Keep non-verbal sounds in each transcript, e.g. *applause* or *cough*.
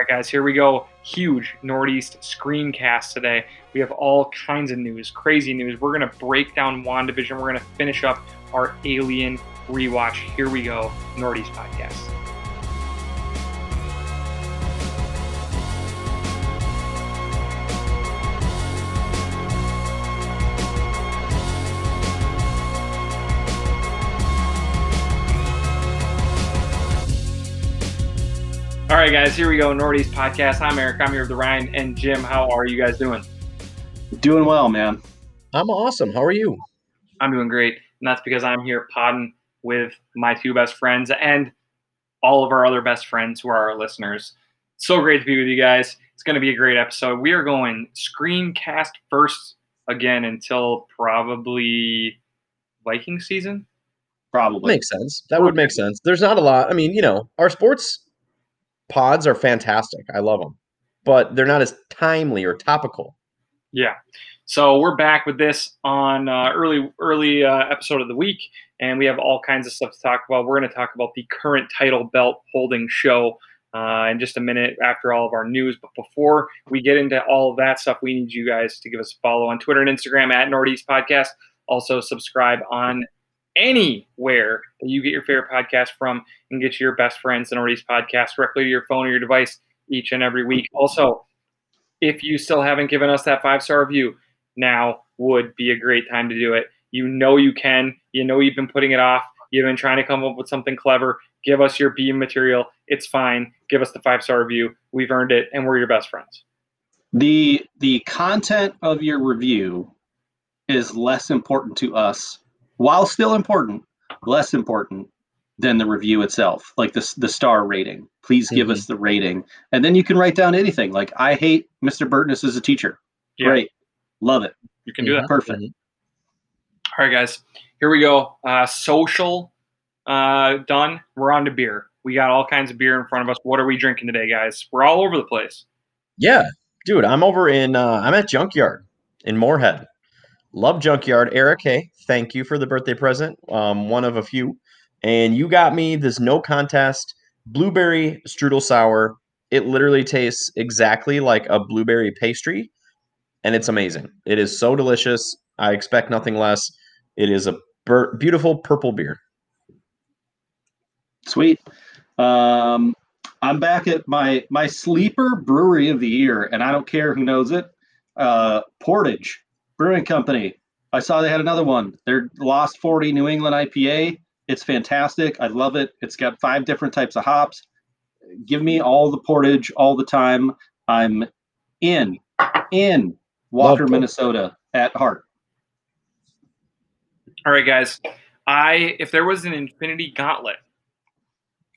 right, guys, here we go. Huge Northeast screencast today. We have all kinds of news, crazy news. We're going to break down WandaVision. We're going to finish up our Alien rewatch. Here we go, Northeast podcast. Right, guys, here we go. Northeast podcast. I'm Eric. I'm here with the Ryan and Jim. How are you guys doing? Doing well, man. I'm awesome. How are you? I'm doing great, and that's because I'm here podding with my two best friends and all of our other best friends who are our listeners. So great to be with you guys. It's going to be a great episode. We are going screencast first again until probably Viking season. Probably. Makes sense. That would make sense. There's not a lot. I mean, you know, our sports pods are fantastic. I love them, but they're not as timely or topical. Yeah. So we're back with this on uh, early early uh, episode of the week, and we have all kinds of stuff to talk about. We're going to talk about the current title belt holding show uh, in just a minute after all of our news. But before we get into all of that stuff, we need you guys to give us a follow on Twitter and Instagram at Northeast Podcast. Also subscribe on anywhere that you get your favorite podcast from and get your best friends the Northeast Podcast directly to your phone or your device each and every week. Also, if you still haven't given us that five star review, now would be a great time to do it. You know you can. You know you've been putting it off. You've been trying to come up with something clever. Give us your beam material. It's fine. Give us the five star review. We've earned it, and we're your best friends. The the content of your review is less important to us, while still important, less important than the review itself, like the the star rating. Please give Mhm. us the rating, and then you can write down anything. Like I hate Mr. Burtness as a teacher. Yeah, Great, love it. you can do that. Perfect. Mhm. All right, guys. Here we go. Uh, social uh, done. We're on to beer. We got all kinds of beer in front of us. What are we drinking today, guys? We're all over the place. Yeah, dude, I'm over in. Uh, I'm at Junkyard in Moorhead. Love Junkyard, Eric. Hey, thank you for the birthday present. Um, one of a few, and you got me this no contest blueberry strudel sour. It literally tastes exactly like a blueberry pastry, and it's amazing. It is so delicious. I expect nothing less. It is a bur- beautiful purple beer. Sweet. Um, I'm back at my my sleeper brewery of the year, and I don't care who knows it. Uh, Portage Brewing Company. I saw they had another one. Their Lost 40 New England IPA. It's fantastic. I love it. It's got five different types of hops. Give me all the Portage all the time. I'm in in Walker, Love Minnesota at heart. All right, guys. I if there was an infinity gauntlet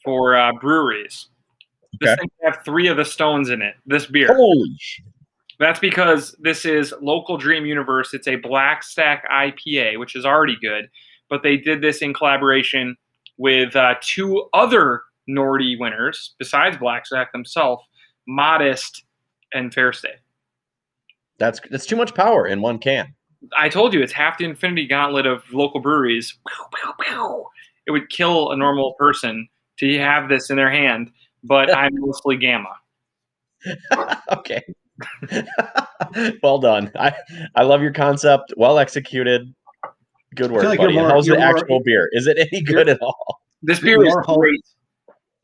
for uh, breweries, this thing have three of the stones in it. This beer. Holy shit! That's because this is local Dream Universe. It's a Black Stack IPA, which is already good, but they did this in collaboration with uh, two other Nordy winners besides Black Stack themselves, Modest and Fair State. That's that's too much power in one can. I told you it's half the Infinity Gauntlet of local breweries. It would kill a normal person to have this in their hand, but *laughs* I'm mostly Gamma. *laughs* okay. *laughs* well done. I I love your concept. Well executed. Good work, like buddy. more- How's the you're more- actual beer? Is it any good at all? This beer is More whole- great.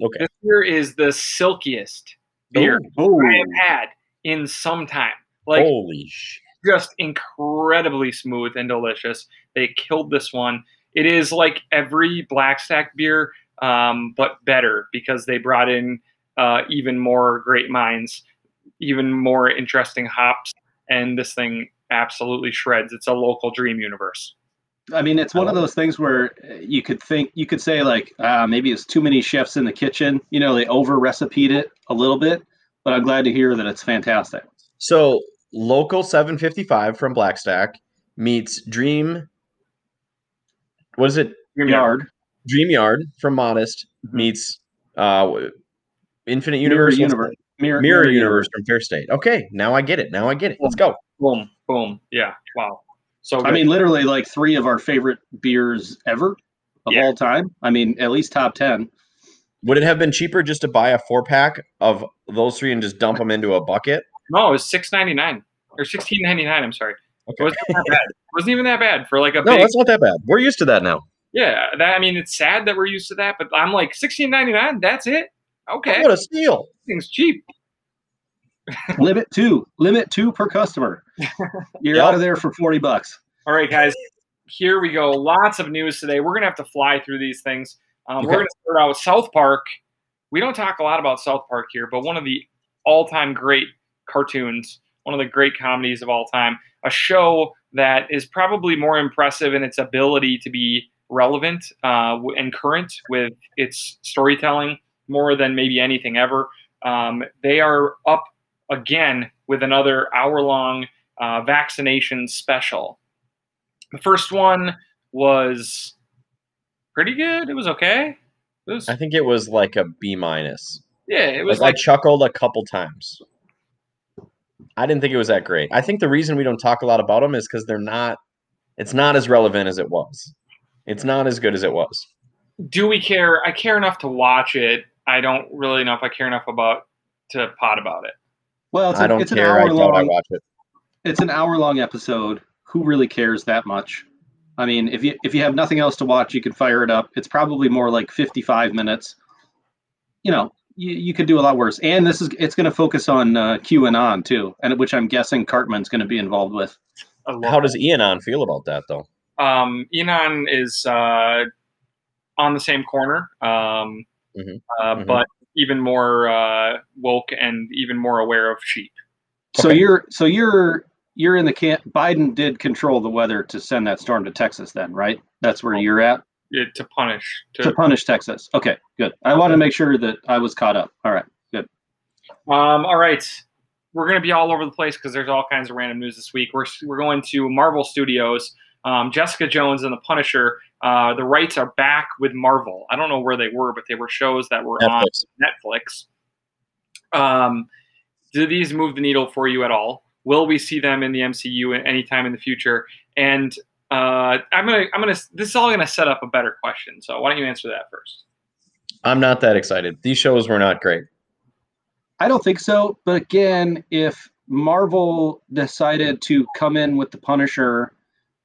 Okay. This beer is the silkiest beer Oh, I have had in some time. Like Holy sh! just incredibly smooth and delicious. They killed this one. It is like every Black Stack beer, um, but better because they brought in uh, even more great minds, even more interesting hops, and this thing absolutely shreds. It's a local dream universe. I mean, it's one of those things where uh, you could think, you could say, like, uh, maybe it's too many chefs in the kitchen. You know, they over recipeed it a little bit, but I'm glad to hear that it's fantastic. So local 755 from Black Stack meets Dream. What is it? Dream Yard. Dream Yard from Modest Mhm. meets uh, Infinite Universe. Universe. The- Mirror, Mirror Universe from Fair State. Okay, now I get it. Now I get it. Let's go. Boom, boom. Yeah, wow. So I mean, literally, like three of our favorite beers ever of Yeah. all time. I mean, at least top 10. Would it have been cheaper just to buy a four pack of those three and just dump them into a bucket? No, it was six ninety nine or sixteen ninety nine. I'm sorry. It Okay. wasn't that bad. It wasn't even that bad for like a No, big. that's not that bad. We're used to that now. Yeah, that I mean, it's sad that we're used to that, but I'm like sixteen ninety nine. That's it. Okay, What a steal! thing's cheap. *laughs* limit two, limit two per customer. *laughs* You're Yep. out of there for forty bucks. All right, guys, here we go. Lots of news today. We're gonna have to fly through these things. Um, We're Okay. gonna start out with South Park. We don't talk a lot about South Park here, but one of the all-time great cartoons, one of the great comedies of all time, a show that is probably more impressive in its ability to be relevant uh, and current with its storytelling more than maybe anything ever. Um, they are up again with another hour-long uh, vaccination special. The first one was pretty good. It was okay. It was I think it was like a B minus. yeah. It was Like, like I chuckled a couple times. I didn't think it was that great. I think the reason we don't talk a lot about them is because they're not. It's not as relevant as it was. It's not as good as it was. do we care? I care enough to watch it. I don't really know if I care enough about to pot about it. Well, it's, I a, don't it's an care. I hour thought I long. watch it. It's an hour long episode. Who really cares that much? I mean, if you if you have nothing else to watch, you can fire it up. It's probably more like fifty five minutes. You know, you, you could do a lot worse. And this is it's going to focus on uh, QAnon too, and which I'm guessing Cartman's going to be involved with. How does Ian feel about that though? um, Enon is uh, on the same corner, um, Mhm. Uh, Mhm. but even more uh, woke and even more aware of sheep. So Okay. you're so you're you're in the camp. Biden did control the weather to send that storm to Texas, then, right? That's where you're at It, to punish. To, to punish Texas. Okay, good. I want to make sure that I was caught up. All right, good. Um, all right. We're going to be all over the place because there's all kinds of random news this week. We're, we're going to Marvel Studios. Um, Jessica Jones and the Punisher. Uh, the rights are back with Marvel. I don't know where they were, but they were shows that were on Netflix. Netflix. Um, do these move the needle for you at all? Will we see them in the MCU at any time in the future? And uh, I'm gonna, I'm gonna. This is all gonna set up a better question. So why don't you answer that first? I'm not that excited. These shows were not great. I don't think so. But again, if Marvel decided to come in with the Punisher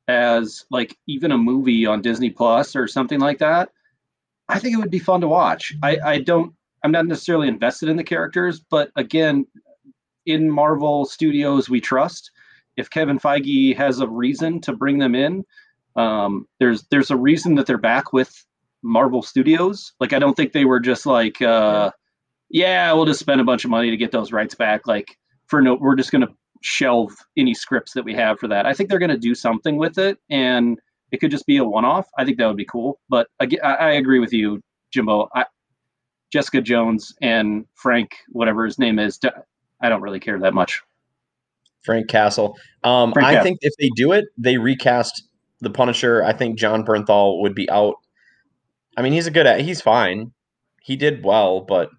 as like even a movie on Disney Plus or something like that, I think it would be fun to watch. I, I don't I'm not necessarily invested in the characters, but again, in Marvel Studios we trust. If Kevin Feige has a reason to bring them in, um, there's there's a reason that they're back with Marvel Studios. Like I don't think they were just like uh yeah, we'll just spend a bunch of money to get those rights back. Like for no, we're just to shelve any scripts that we have for that. I think they're going to do something with it, and it could just be a one-off. I think that would be cool. But again, I, I agree with you, Jimbo. I, Jessica Jones and Frank, whatever his name is, I don't really care that much. Frank Castle. Um, Frank I Castle. think if they do it, they recast the Punisher. I think Jon Bernthal would be out. I mean, he's a good. At he's fine. He did well, but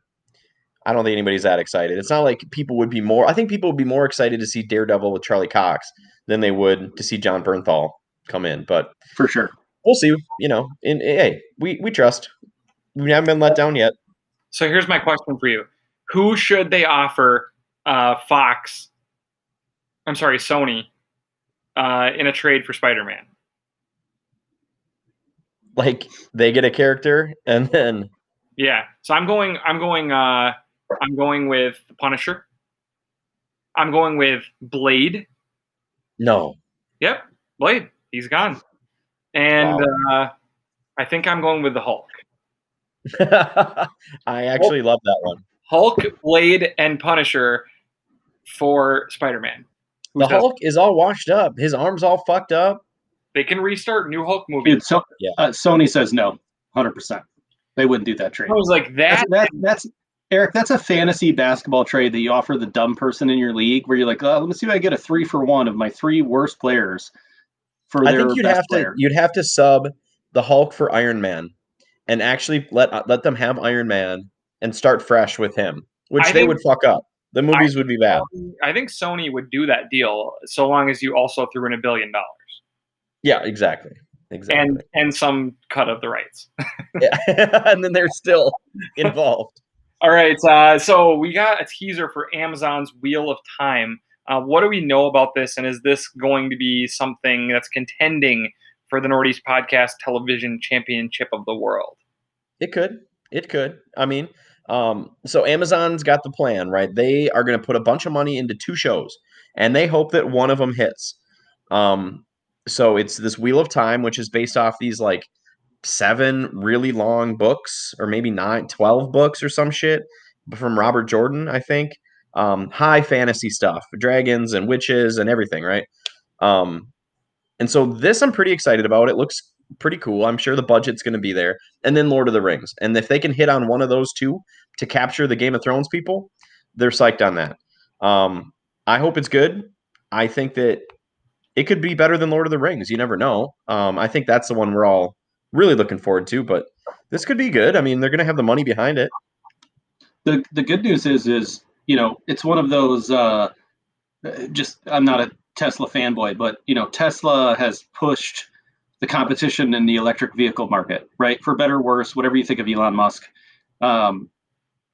I don't think anybody's that excited. It's not like people would be more. I think people would be more excited to see Daredevil with Charlie Cox than they would to see Jon Bernthal come in. But For sure. we'll see. You know, and hey, we we trust. We haven't been let down yet. So here's my question for you: Who should they offer uh, Fox? I'm sorry, Sony, uh, in a trade for Spider-Man? Like they get a character, and then Yeah. So I'm going. I'm going. Uh, I'm going with the Punisher. I'm going with Blade. no. Yep, Blade. He's gone. And uh, I think I'm going with the Hulk. *laughs* I actually love that one. Hulk, Blade, and Punisher for Spider-Man. Who The does- Hulk is all washed up. His arms all fucked up. They can restart new Hulk movie. Dude, so, Yeah. uh, Sony says no, hundred percent. They wouldn't do that trade. I was like that. That's, that, that's Eric. That's a fantasy basketball trade that you offer the dumb person in your league, where you're like, oh, let me see if I get a three for one of my three worst players for I think you'd best have to player. you'd have to sub the Hulk for Iron Man, and actually let uh, let them have Iron Man and start fresh with him, which I they think- would fuck up. The movies would be bad. I think Sony would do that deal so long as you also threw in a billion dollars. Yeah, exactly, exactly. and and some cut of the rights. *laughs* Yeah. *laughs* and then they're still involved. All right, uh, so we got a teaser for Amazon's Wheel of Time. Uh, what do we know about this, and is this going to be something that's contending for the Northeast Podcast Television Championship of the World? It could. It could. I mean, um, so Amazon's got the plan, right? They are going to put a bunch of money into two shows, and they hope that one of them hits. Um, so it's this Wheel of Time, which is based off these like seven really long books, or maybe nine, 12 books or some shit from Robert Jordan, I think. Um, high fantasy stuff, dragons and witches and everything, right? Um, and so this I'm pretty excited about. It looks pretty cool. I'm sure the budget's going to be there. And then Lord of the Rings. And if they can hit on one of those two to capture the Game of Thrones people, they're psyched on that. Um, I hope it's good. I think that it could be better than Lord of the Rings. You never know. Um, I think that's the one we're all really looking forward to. But this could be good. I mean, they're going to have the money behind it. The the good news is is you know it's one of those. Uh, just I'm not a Tesla fanboy, but you know Tesla has pushed the competition in the electric vehicle market, right? For better or worse, whatever you think of Elon Musk, um,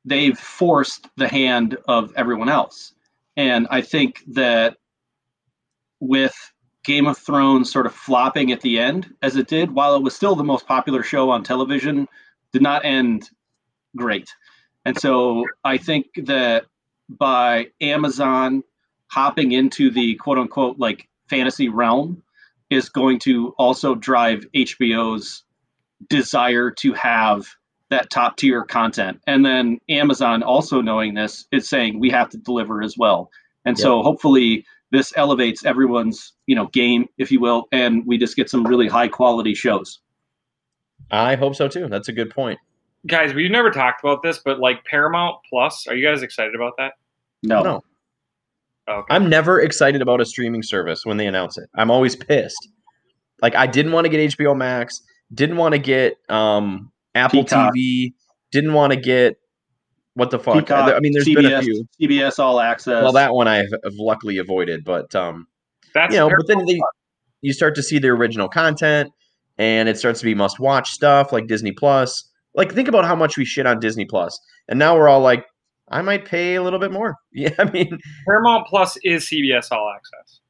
they've forced the hand of everyone else. And I think that with Game of Thrones sort of flopping at the end, as it did, while it was still the most popular show on television, did not end great. And so I think that by Amazon hopping into the quote unquote like fantasy realm is going to also drive HBO's desire to have that top tier content. And then Amazon also knowing this is saying we have to deliver as well. And so hopefully this elevates everyone's, you know, game, if you will, and we just get some really high quality shows. I hope so too. That's a good point. Guys, we've never talked about this, but like Paramount Plus, are you guys excited about that? No. No. Oh, okay. I'm never excited about a streaming service when they announce it. I'm always pissed. Like I didn't want to get HBO Max, didn't want to get um, Apple Peacock. TV, didn't want to get what the fuck. Peacock, I mean, there's CBS, been a few. CBS All Access. Well, that one I have have luckily avoided, but um, That's you know, but then they, you start to see the original content, and it starts to be must-watch stuff like Disney Plus. Like, think about how much we shit on Disney Plus, and now we're all like, I might pay a little bit more. *laughs* Yeah, I mean, Paramount Plus is CBS All Access.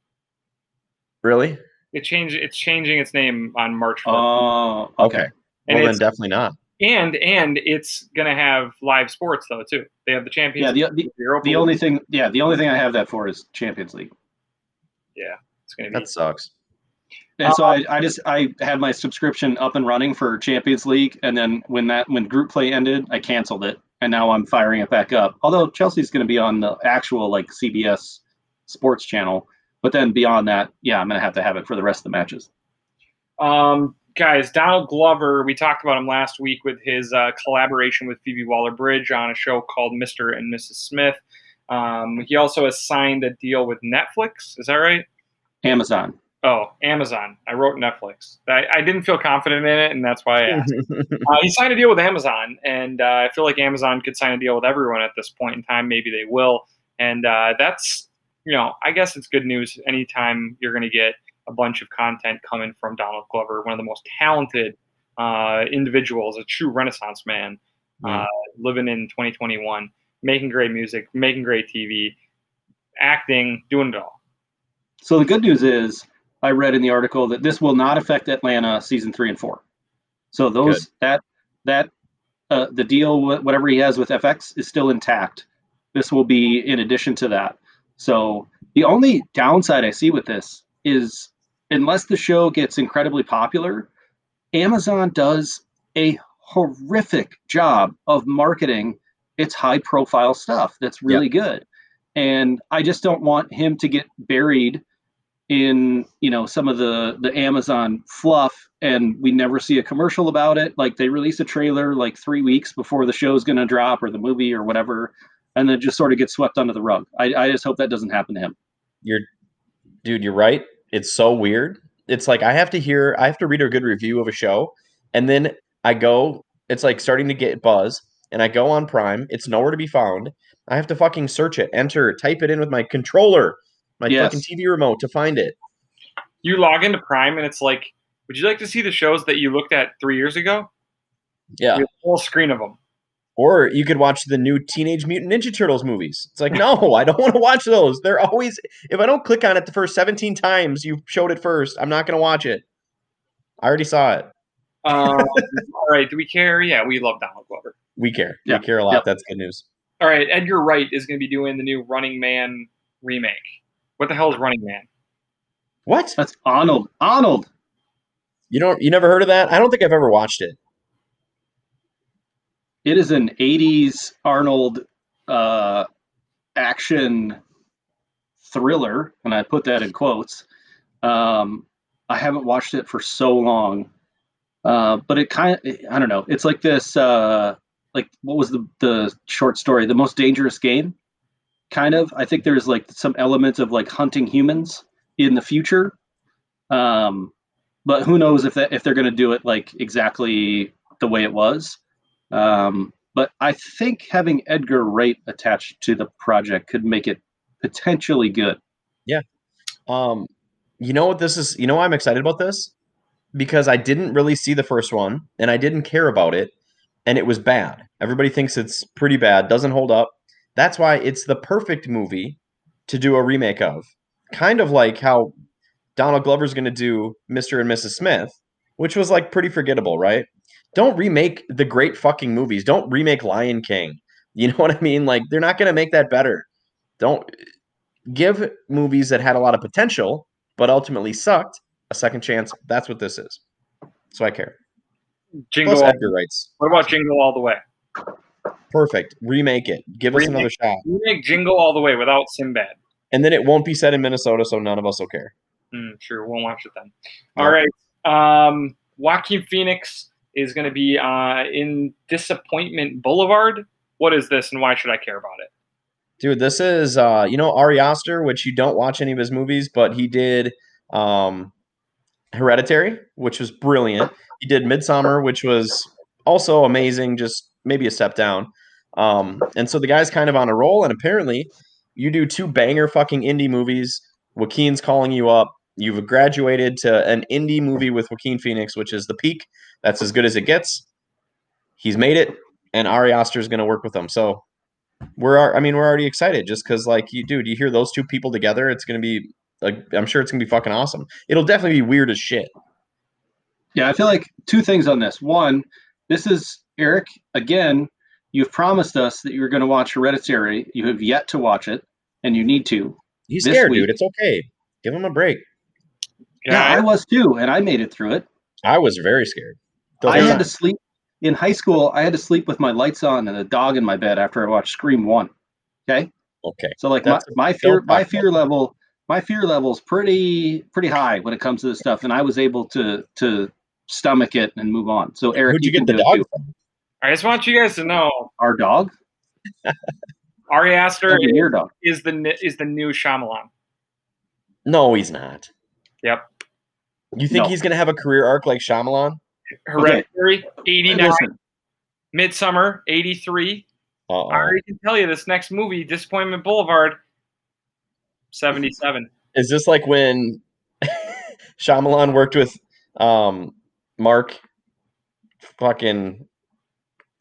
really? It changed. It's changing its name on March 4th. Oh, Okay. okay. and well, then definitely not. And and it's gonna have live sports though too. They have the Champions. Yeah, the, League, the, the only thing, yeah, the only thing I have that for is Champions League. Yeah, it's gonna be. That sucks. And so I, I just I had my subscription up and running for Champions League, and then when that when group play ended, I canceled it, and now I'm firing it back up. Although Chelsea's going to be on the actual like CBS Sports channel, but then beyond that, yeah, I'm going to have to have it for the rest of the matches. Um, guys, Donald Glover, we talked about him last week with his uh, collaboration with Phoebe Waller Bridge on a show called Mr. and Mrs. Smith. Um, he also has signed a deal with Netflix. Is that right? Amazon. Oh, Amazon. I wrote Netflix. I, I didn't feel confident in it, and that's why I asked. *laughs* uh, he signed a deal with Amazon, and uh, I feel like Amazon could sign a deal with everyone at this point in time. Maybe they will, and uh, that's you know, I guess it's good news anytime you're going to get a bunch of content coming from Donald Glover, one of the most talented uh, individuals, a true Renaissance man, uh, living in 2021, making great music, making great TV, acting, doing it all. So the good news is, I read in the article that this will not affect Atlanta season three and four. So those that that uh, the deal, wh- whatever he has with FX, is still intact. This will be in addition to that. So the only downside I see with this is, unless the show gets incredibly popular, Amazon does a horrific job of marketing its high profile stuff that's really good. And I just don't want him to get buried in you know some of the the Amazon fluff and we never see a commercial about it like they release a trailer like 3 weeks before the show's going to drop or the movie or whatever and then just sort of get swept under the rug. I, I just hope that doesn't happen to him. You're, dude, you're right. It's so weird. It's like I have to hear, I have to read a good review of a show, and then I go. It's like starting to get buzz, and I go on Prime. It's nowhere to be found. I have to fucking search it, enter, type it in with my controller, my Yes. fucking TV remote to find it. You log into Prime and it's like Would you like to see the shows that you looked at three years ago? Yeah. Whole screen of them. Or you could watch the new Teenage Mutant Ninja Turtles movies. It's like, no, *laughs* I don't want to watch those. They're always if I don't click on it the first 17 times you showed it first, I'm not gonna watch it. I already saw it. Um, *laughs* all right. Do we care? Yeah, we love Donald Glover. We care. Yeah. We care a lot. Yep. That's good news. All right. Edgar Wright is going to be doing the new Running Man remake. What the hell is Running Man? What? That's Arnold. Arnold. You don't you never heard of that? I don't think I've ever watched it. It is an '80s Arnold uh, action thriller, and I put that in quotes. Um, I haven't watched it for so long, uh, but it kind of I don't know. It's like this. Uh, like what was the the short story? The most dangerous game. Kind of. I think there's like some elements of like hunting humans in the future. Um, but who knows if that if they're going to do it like exactly the way it was. Um, but I think having Edgar Wright attached to the project could make it potentially good. Yeah. Um, you know what this is? You know why I'm excited about this? Because I didn't really see the first one and I didn't care about it, and it was bad. Everybody thinks it's pretty bad, doesn't hold up. That's why it's the perfect movie to do a remake of. Kind of like how Donald Glover's going to do Mr. and Mrs. Smith, which was like pretty forgettable, right? Don't remake the great fucking movies. Don't remake Lion King. You know *laughs* what I mean? Like they're not going to make that better. Don't give movies that had a lot of potential but ultimately sucked a second chance. That's what this is. So I care. Jingle. Plus All, Edgar Wright's what about Jingle All the Way? perfect. Remake it. Give us another shot, Remake Jingle All the Way without Sinbad. and then it won't be set in Minnesota, so none of us will care. Mm, sure, we'll watch it then. All right. Um, Joaquin Phoenix is going to be uh, in Disappointment Boulevard. What is this, and why should I care about it? Dude, this is uh, you know Ari Aster, which you don't watch any of his movies, but he did um, Hereditary, which was brilliant. He did Midsommar, which was also amazing, just maybe a step down. Um, and so the guy's kind of on a roll, and apparently you do two banger fucking indie movies. Joaquin's calling you up. You've graduated to an indie movie with Joaquin Phoenix, which is the peak. That's as good as it gets. He's made it, and Ari Aster is going to work with him. So we're, I mean, we're already excited just because, like, you, dude, you hear those two people together, it's going to be like, I'm sure it's going to be fucking awesome. It'll definitely be weird as shit. Yeah, I feel like two things on this. One, this is Eric again. You've promised us that you're going to watch Hereditary. You have yet to watch it, and you need to. He's scared, week- dude. It's okay. Give him a break. Yeah, I was too, and I made it through it. I was very scared. The I had time. to sleep in high school. I had to sleep with my lights on and a dog in my bed after I watched Scream One. Okay, Okay. so like my, That's- my fear, don't my talk fear level, my fear level's pretty pretty high when it comes to this stuff, and I was able to to stomach it and move on. So Eric, Who'd you can get the do dog too. from? I just want you guys to know Our dog, *laughs* Ari Aster That'd your dog. is the ni- is the new Shyamalan. No, he's not. Yep. You think No. he's gonna have a career arc like Shyamalan? Hereditary, 89. Listen, Midsommar, 83. Uh-oh. I already can tell you this next movie, Disappointment Boulevard, 77. Is this like when *laughs* Shyamalan worked with um Mark fucking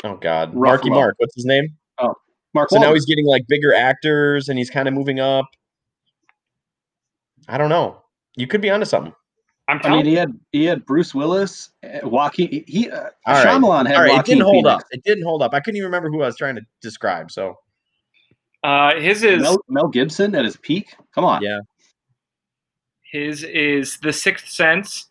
oh god. Marky Mark, what's his name? Oh Mark. So now he's getting like bigger actors and he's kind of moving up. I don't know. You could be onto something. I'm I telling mean, he had he had Bruce Willis, uh, Joaquin. He uh, All right. Shyamalan had All right, it didn't hold Phoenix. up. It didn't hold up. I couldn't even remember who I was trying to describe. So uh, his is Mel, Mel Gibson at his peak. Come on. Yeah. his is The Sixth Sense,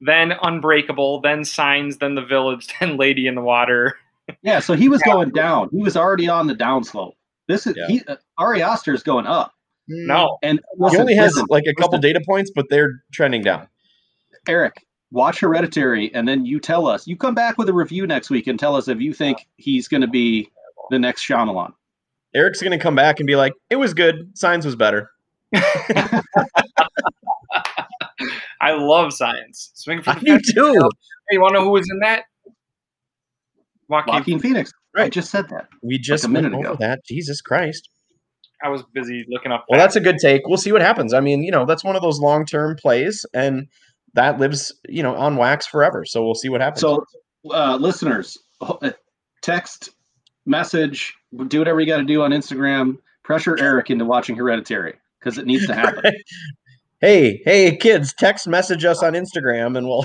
then Unbreakable, then Signs, then The Village, *laughs* then Lady in the Water. Yeah, so he was going down. He was already on the downslope. This is Yeah. he. Uh, Ari Aster is going up, No, mm-hmm. and he only has listen, like a couple listen, data points, but they're trending down. Eric, watch Hereditary, and then you tell us. You come back with a review next week and tell us if you think he's going to be the next Shyamalan. Eric's gonna come back and be like, "It was good. Science was better." *laughs* I love science. Swing for I the do fences. too. Hey, you want to know who was in that? Joaquin. Joaquin Phoenix. I Right. just said that. We just a minute went over ago. that. Jesus Christ. I was busy looking up. Well, facts. that's a good take. We'll see what happens. I mean, you know, that's one of those long term plays, and that lives, you know, on wax forever. So we'll see what happens. So, uh, listeners, uh, text, message, do whatever you got to do on Instagram. Pressure Eric into watching Hereditary because it needs to *laughs* happen. hey, hey, kids, text message us on Instagram and we'll.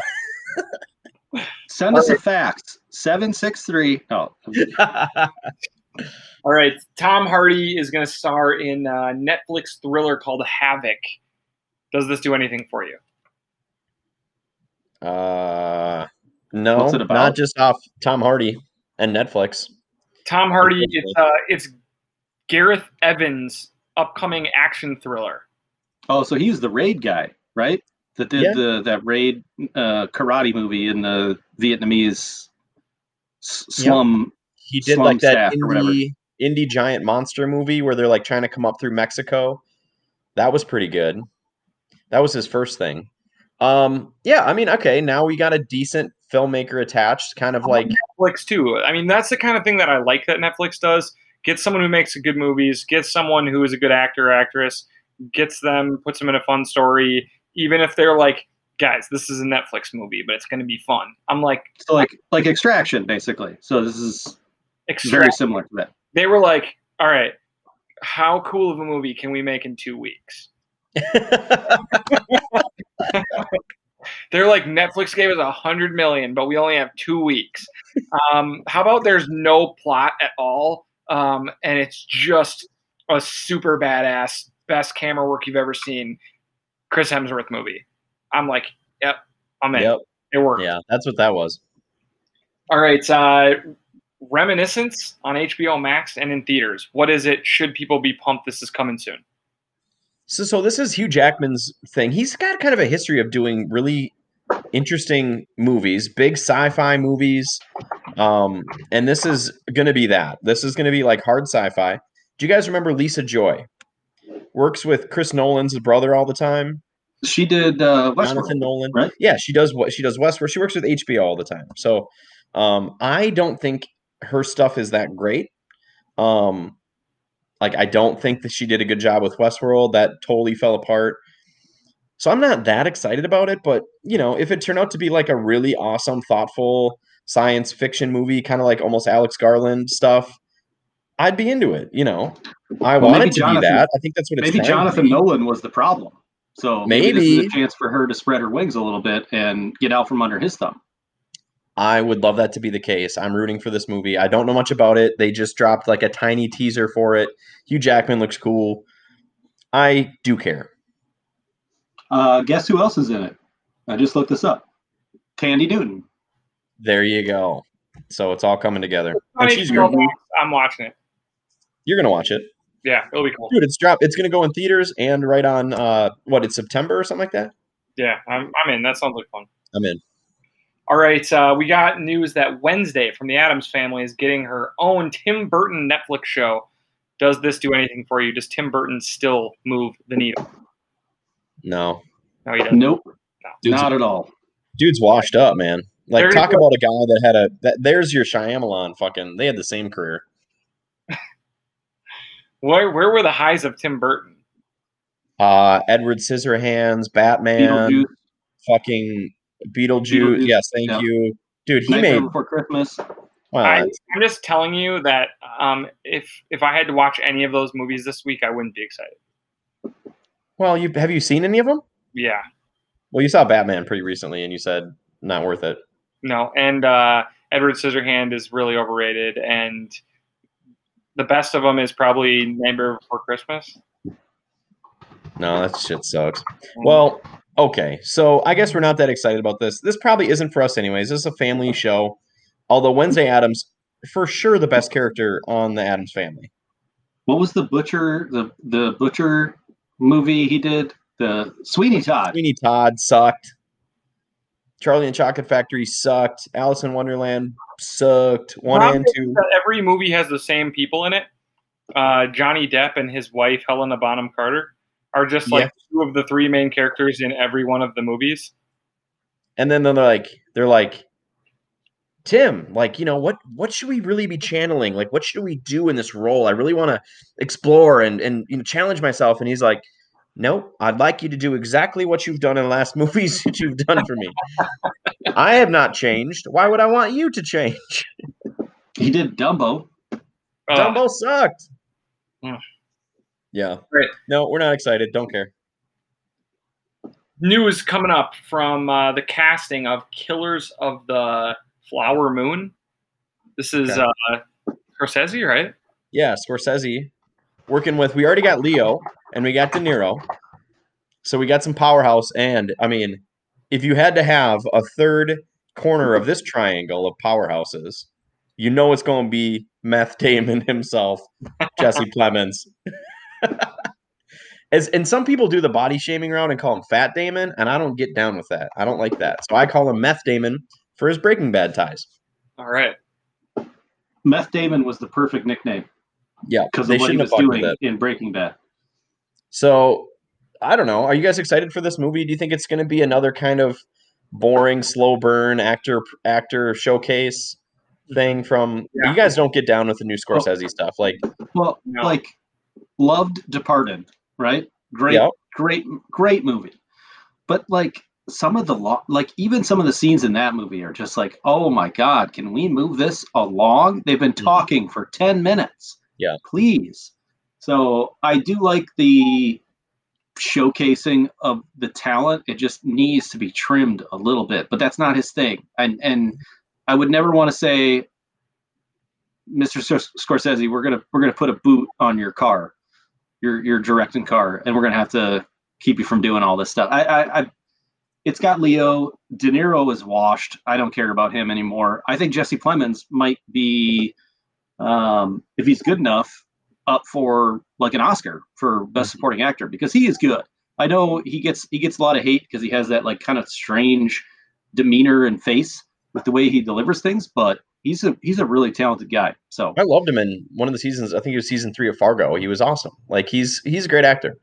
Send us a fax. 763. Oh, *laughs* All right, Tom Hardy is going to star in a Netflix thriller called Havoc. Does this do anything for you? uh, no, What's it about? not just off Tom Hardy and Netflix. Tom Hardy, it's uh, it's Gareth Evans' upcoming action thriller. oh, so he's the raid guy, right? That did Yeah. the that raid uh, karate movie in the Vietnamese s- Yep. slum. He did Slum like that Staff or whatever. indie indie giant monster movie where they're like trying to come up through Mexico. That was pretty good. That was his first thing. Um, yeah, I mean, okay, now we got a decent filmmaker attached, kind of like Netflix too. I mean, that's the kind of thing that I like that Netflix does. Get someone who makes good movies. Get someone who is a good actor or actress. Gets them, puts them in a fun story. Even if they're like, guys, this is a Netflix movie, but it's going to be fun. I'm like, So like like Extraction, basically. So this is extra. very similar to that. They were like, all right, how cool of a movie can we make in two weeks? *laughs* They're like Netflix gave us a hundred million, but we only have two weeks. Um, how about there's no plot at all, um, and it's just a super badass, best camera work you've ever seen, Chris Hemsworth movie. I'm like, yep, I'm in. Yep. It worked. yeah, that's what that was. All right, uh, Reminiscence on HBO Max and in theaters. What is it? Should people be pumped? This is coming soon. So, so this is Hugh Jackman's thing. He's got kind of a history of doing really interesting movies, big sci-fi movies. Um, and this is going to be that. This is going to be like hard sci-fi. Do you guys remember Lisa Joy? Works with Chris Nolan's brother all the time, She did uh, Westworld. Jonathan Nolan. right? Yeah, she does what she does Westworld. She works with HBO all the time. So, um, I don't think her stuff is that great. Um, like I don't think that she did a good job with Westworld. That totally fell apart. So I'm not that excited about it, but you know, if it turned out to be like a really awesome, thoughtful science fiction movie, kind of like almost Alex Garland stuff, I'd be into it. You know, I Well, want maybe it to Jonathan- be that. I think that's what it's Maybe Jonathan. Nolan was the problem. So maybe, this is a chance for her to spread her wings a little bit and get out from under his thumb. I would love that to be the case. I'm rooting for this movie. I don't know much about it. They just dropped like a tiny teaser for it. Hugh Jackman looks cool. I do care. Uh, guess who else is in it? I just looked this up. Thandie Newton. There you go. So it's all coming together. And she's HBO I'm watching it. You're gonna watch it, Yeah, it'll be cool. dude. It's drop. It's gonna go in theaters and right on uh what? It's September or something like that. Yeah, I'm, I'm in. That sounds like fun. I'm in. All right, uh, we got news that Wednesday from the Addams family is getting her own Tim Burton Netflix show. Does this do anything for you? Does Tim Burton still move the needle? No, No, he doesn't. Nope, No. dude's, not at all. dude's washed up, man. Like There talk go. about a guy that had a. That, there's your Shyamalan. Fucking, they had the same career. *laughs* Where where were the highs of Tim Burton? Uh, Edward Scissorhands, Batman, fucking Beetlejuice. Beetlejuice, Yes, thank yeah. you, dude. He Nightmare made. Before Christmas. Well, I, I'm just telling you that um, if if I had to watch any of those movies this week, I wouldn't be excited. well, you have you seen any of them? Yeah, Well, you saw Batman pretty recently, and you said not worth it. no. And uh, Edward Scissorhand is really overrated, and the best of them is probably Nightmare Before Christmas. No, that shit sucks. Well, okay. So I guess we're not that excited about this. This probably isn't for us, anyways. This is a family *laughs* show. Although Wednesday Addams, for sure, the best character on the Addams family. What was the butcher? The the butcher movie he did. The Sweeney Todd. Sweeney Todd sucked. Charlie and Chocolate Factory sucked. Alice in Wonderland sucked. One Problem and two. every movie has the same people in it. Uh, Johnny Depp and his wife Helena Bonham Carter are just like two of the three main characters in every one of the movies. And then they're like, they're like, Tim, like, you know, what what should we really be channeling? Like, what should we do in this role? I really want to explore and and you know challenge myself. And he's like, Nope. I'd like you to do exactly what you've done in the last *laughs* movies that you've done for me. I have not changed. Why would I want you to change? He did Dumbo. Uh, Dumbo sucked. Mm. Yeah. Right. No, we're not excited. Don't care. news coming up from uh, the casting of Killers of the Flower Moon. This is Okay. uh, Scorsese, right? Yeah, Scorsese working with. We already got Leo and we got De Niro, so we got some powerhouse. And I mean, if you had to have a third corner of this triangle of powerhouses, you know it's going to be Meth Damon *laughs* himself, Jesse *laughs* Plemons. As and some people do the body shaming round and call him Fat Damon, and I don't get down with that. I don't like that, so I call him Meth Damon for his Breaking Bad ties. All right. Meth Damon was the perfect nickname Yeah, because of what he was doing in Breaking Bad. So I don't know. Are you guys excited for this movie? Do you think it's going to be another kind of boring, slow burn actor actor showcase thing from? Yeah. You guys don't get down with the new Scorsese stuff, like Well, No. like loved Departed, right? Great, Yeah. great, great movie. But like some of the lo- like even some of the scenes in that movie are just like, oh my god, can we move this along? They've been Mhm. talking for ten minutes. Yeah. please. So I do like the showcasing of the talent. It just needs to be trimmed a little bit, but that's not his thing. And and I would never want to say Mr. Scorsese, we're gonna we're gonna put a boot on your car, your your directing car, and we're gonna have to keep you from doing all this stuff. I, I, I it's got Leo. De Niro is washed. I don't care about him anymore. I think Jesse Plemons might be, um, if he's good enough, up for like an Oscar for best supporting actor because he is good. I know he gets he gets a lot of hate because he has that like kind of strange demeanor and face with the way he delivers things, but he's a he's a really talented guy. So I loved him in one of the seasons. I think it was season three of Fargo. He was awesome. Like he's he's a great actor.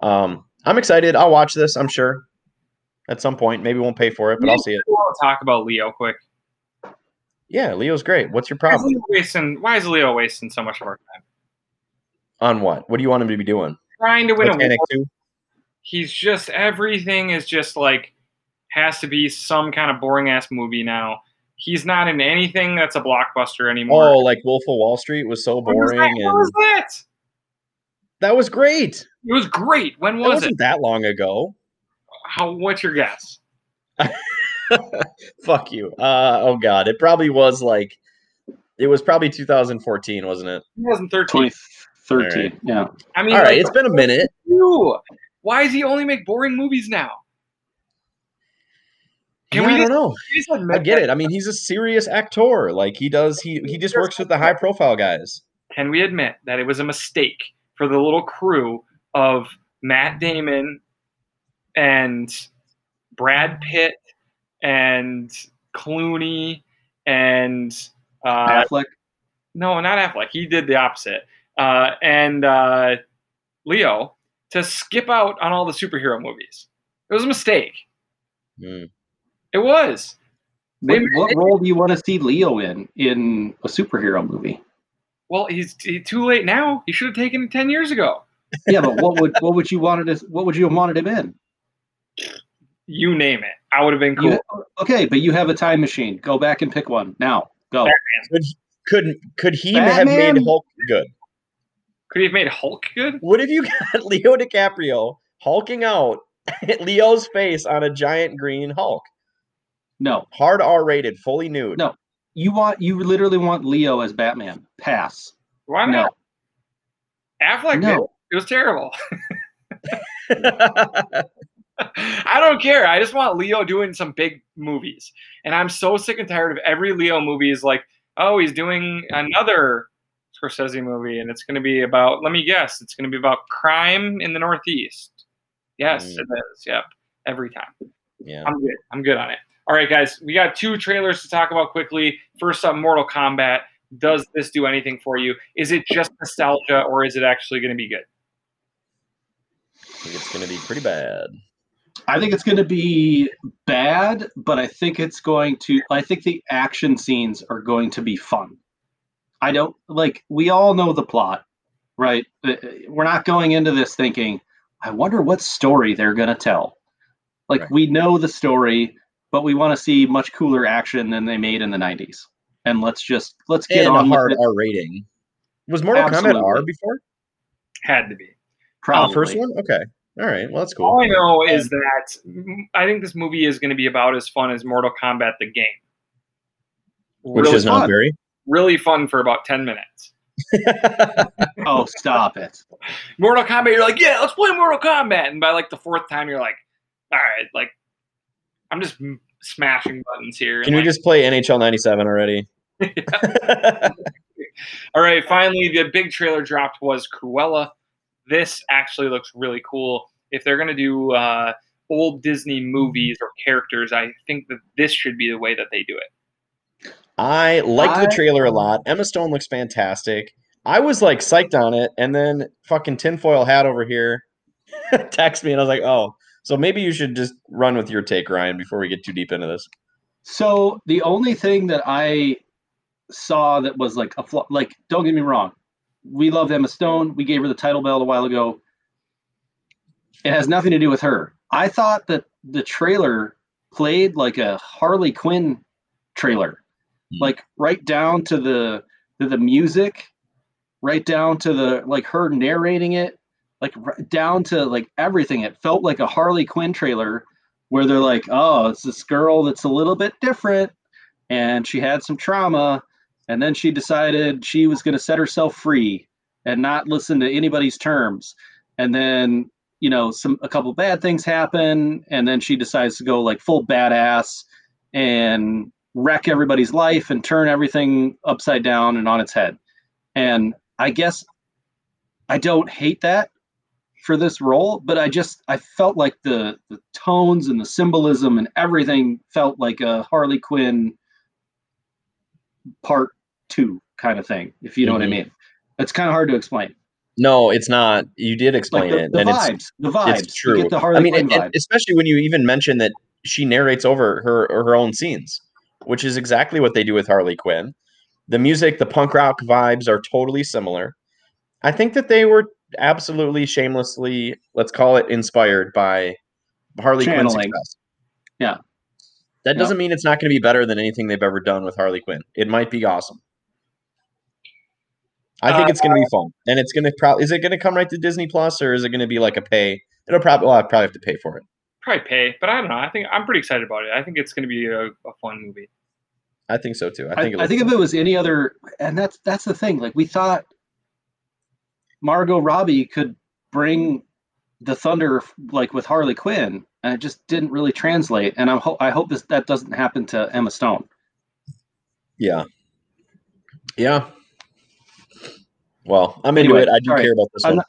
Um, I'm excited. I'll watch this. I'm sure at some point. Maybe won't pay for it, but I'll see it. We'll talk about Leo quick. Yeah, Leo's great. What's your Why is, problem? Leo wasting, why is Leo wasting so much of our time? On what? What do you want him to be doing? Trying to win a Titanic war. two. He's just everything is just like has to be some kind of boring ass movie now. He's not in anything that's a blockbuster anymore. Oh, like Wolf of Wall Street was so When was boring, that? When and was that? that was great. It was great. When That was wasn't it? that long ago. How? What's your guess? *laughs* Fuck you. Uh, oh god, it probably was like it was probably 2014, wasn't it? 2013. 2013. Yeah. I mean, All right, like, it's been a minute. Why does he only make boring movies now? Can Yeah, we I don't just- know. Please admit I get it. I mean, he's a serious actor. Like he does. He he just works with the high profile guys. Can we admit that it was a mistake for the little crew of Matt Damon and Brad Pitt and Clooney and uh, Affleck. no, not Affleck. He did the opposite. Uh, and uh, Leo to skip out on all the superhero movies. It was a mistake. Hmm. It was. They What, made- what role do you want to see Leo in in a superhero movie? Well, he's he, too late now. He should have taken it ten years ago. Yeah, but what would what would you wanted to, what would you have wanted him in? You name it. I would have been cool. You- okay, but you have a time machine. Go back and pick one now. Go. Could could could he have made Hulk good? Could he have made Hulk good? What if you got *laughs* Leo DiCaprio hulking out *laughs* Leo's face on a giant green Hulk? No, Hard R rated, fully nude. No. you want you literally want Leo as Batman. Pass. Why No. not? Affleck did. No. It was terrible. *laughs* *laughs* I don't care. I just want Leo doing some big movies. And I'm so sick and tired of every Leo movie is like, oh, he's doing another Scorsese movie and it's going to be about, let me guess, it's going to be about crime in the Northeast. Yes, Mm. it is. Yep. Every time. yeah. I'm good. I'm good on it. All right, guys, we got two trailers to talk about quickly. First up, Mortal Kombat. Does this do anything for you? Is it just nostalgia or is it actually going to be good? I think it's gonna be pretty bad. I think it's going to be bad, but I think it's going to. I think the action scenes are going to be fun. I don't like. We all know the plot, right? Uh, We're not going into this thinking, I wonder what story they're gonna tell. Like Right. we know the story, but we want to see much cooler action than they made in the '90s. And let's just let's get and a on with hard it. R rating. Was Mortal Kombat R before? Had to be. Oh, Probably the first one? Okay. All right. Well, that's cool. All I know is that I think this movie is going to be about as fun as Mortal Kombat the game. Which really is not fun. very. really fun for about 10 minutes. *laughs* Oh, stop it! Mortal Kombat, you're like, yeah, let's play Mortal Kombat. And by like the fourth time, you're like, all right, like, I'm just smashing buttons here. Can we like, just play NHL 97 already? *laughs* All right, finally, the big trailer dropped was Cruella. This actually looks really cool. If they're going to do uh, old Disney movies or characters, I think that this should be the way that they do it. I liked I- the trailer a lot. Emma Stone looks fantastic. I was like psyched on it, and then fucking tinfoil hat over here *laughs* text me, and I was like, oh, so maybe you should just run with your take, Ryan, before we get too deep into this. So the only thing that I saw that was like a flaw, like don't get me wrong, we love Emma Stone. We gave her the title belt a while ago. It has nothing to do with her. I thought that the trailer played like a Harley Quinn trailer, Hmm. like right down to the to the music, right down to the like her narrating it, like down to like everything. It felt like a Harley Quinn trailer where they're like, oh, it's this girl that's a little bit different and she had some trauma and then she decided she was going to set herself free and not listen to anybody's terms and then you know some a couple bad things happen and then she decides to go like full badass and wreck everybody's life and turn everything upside down and on its head and i guess i don't hate that for this role, but I just I felt like the the tones and the symbolism and everything felt like a Harley Quinn part two kind of thing, if you know what I Mhm. mean. It's kind of hard to explain. No, it's not. You did explain Like the, it, the and it's vibes, the vibes. it's true. You get the Harley I mean, Quinn and, vibe. and especially when you even mention that she narrates over her her own scenes, which is exactly what they do with Harley Quinn. The music, the punk rock vibes are totally similar. I think that they were absolutely shamelessly, let's call it, inspired by Harley Quinn success. Yeah. That doesn't mean it's not going to be better than anything they've ever done with Harley Quinn. It might be awesome. I think Uh, it's going to be fun, and it's going to probably. Is it going to come right to Disney Plus, or is it going to be like a pay? It'll probably. Well, I probably have to pay for it. Probably pay, but I don't know. I think I'm pretty excited about it. I think it's going to be a, a fun movie. I think so too. I I, think. I think if it was any other, and that's that's the thing. Like we thought, Margot Robbie could bring the thunder like with Harley Quinn, and it just didn't really translate. And I hope I hope this that doesn't happen to Emma Stone. Yeah. Yeah. Well, I'm into Anyway, it. I do all right. care about this I'm one.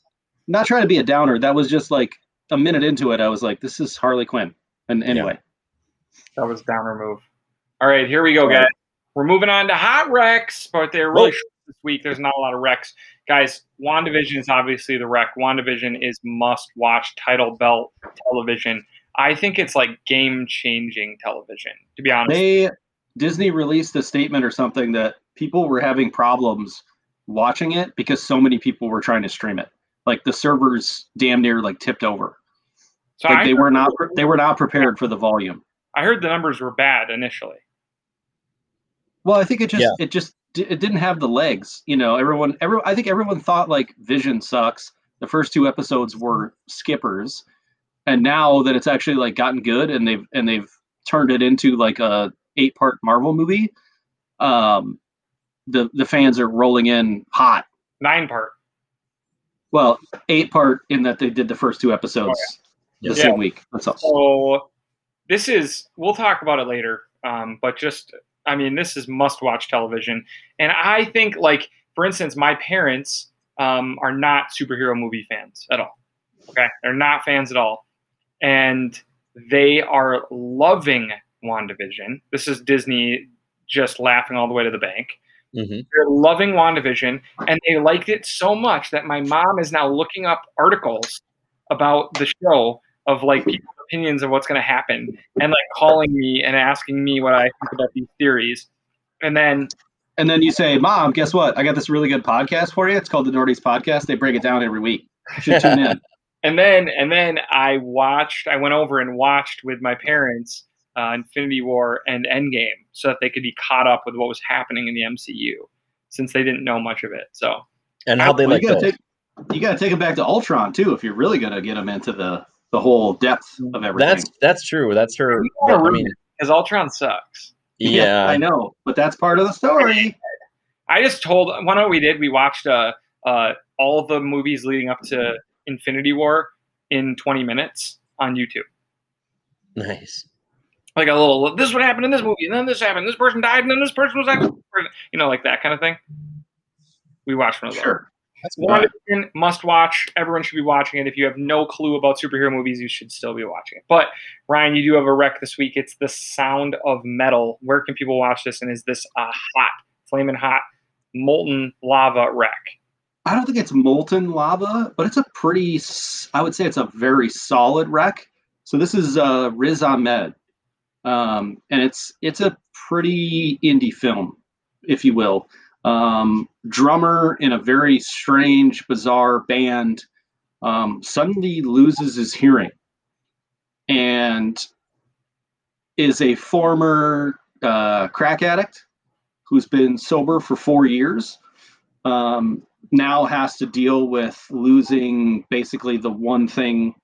Not trying to be a downer. That was just like a minute into it. I was like, this is Harley Quinn. And anyway, That was downer move. All right, here we go, guys. We're moving on to hot wrecks, but they're really Whoa. short this week. There's not a lot of wrecks. Guys, WandaVision is obviously the wreck. WandaVision is must watch title belt television. I think it's like game changing television, to be honest. they Disney released a statement or something that people were having problems watching it because so many people were trying to stream it. Like the servers damn near like tipped over. so Like I, they were not they were not prepared for the volume. I heard the numbers were bad initially. Well, I think it just Yeah. it just di- it didn't have the legs. You know, everyone every I think everyone thought like Vision sucks. The first two episodes were skippers, and now that it's actually like gotten good and they've and they've turned it into like a eight part Marvel movie, um, the the fans are rolling in hot. Nine part. Well, eight part in that they did the first two episodes the Yeah. same week. That's all. So this is we'll talk about it later. Um, but just I mean, this is must watch television. And I think like for instance, my parents um, are not superhero movie fans at all. Okay. They're not fans at all. And they are loving WandaVision. This is Disney just laughing all the way to the bank. hmm They're loving WandaVision, and they liked it so much that my mom is now looking up articles about the show of like people's opinions of what's going to happen, and like calling me and asking me what I think about these theories. And then And then you say, "Mom, guess what? I got this really good podcast for you. It's called the Nordies Podcast. They break it down every week. You should tune in." *laughs* *laughs* and then and then I watched. I went over and watched with my parents uh, Infinity War and Endgame so that they could be caught up with what was happening in the MCU since they didn't know much of it. So And how they Well, like you gotta take you gotta take it back to Ultron too if you're really gonna get them into the the whole depth of everything. That's that's true. That's her. Yeah, I mean, because Ultron sucks. *laughs* yeah. I know, but that's part of the story. I just told. One what we did. We watched uh, uh, all the movies leading up to Infinity War in 20 minutes on YouTube. Nice. Like a little. This is what happened in this movie, and then this happened. This person died, and then this person was actually, you know, like that kind of thing. We watched one of those. Sure. That's WandaVision, must watch. Everyone should be watching it. If you have no clue about superhero movies, you should still be watching it. But Ryan, you do have a rec this week. It's The Sound of Metal. Where can people watch this? And is this a hot, flaming hot, molten lava wreck? I don't think it's molten lava, but it's a pretty. I would say it's a very solid wreck. So this is uh, Riz Ahmed, um, and it's it's a pretty indie film, if you will. Um, drummer in a very strange, bizarre band um, suddenly loses his hearing, and is a former uh, crack addict who's been sober for four years. Um, now has to deal with losing basically the one thing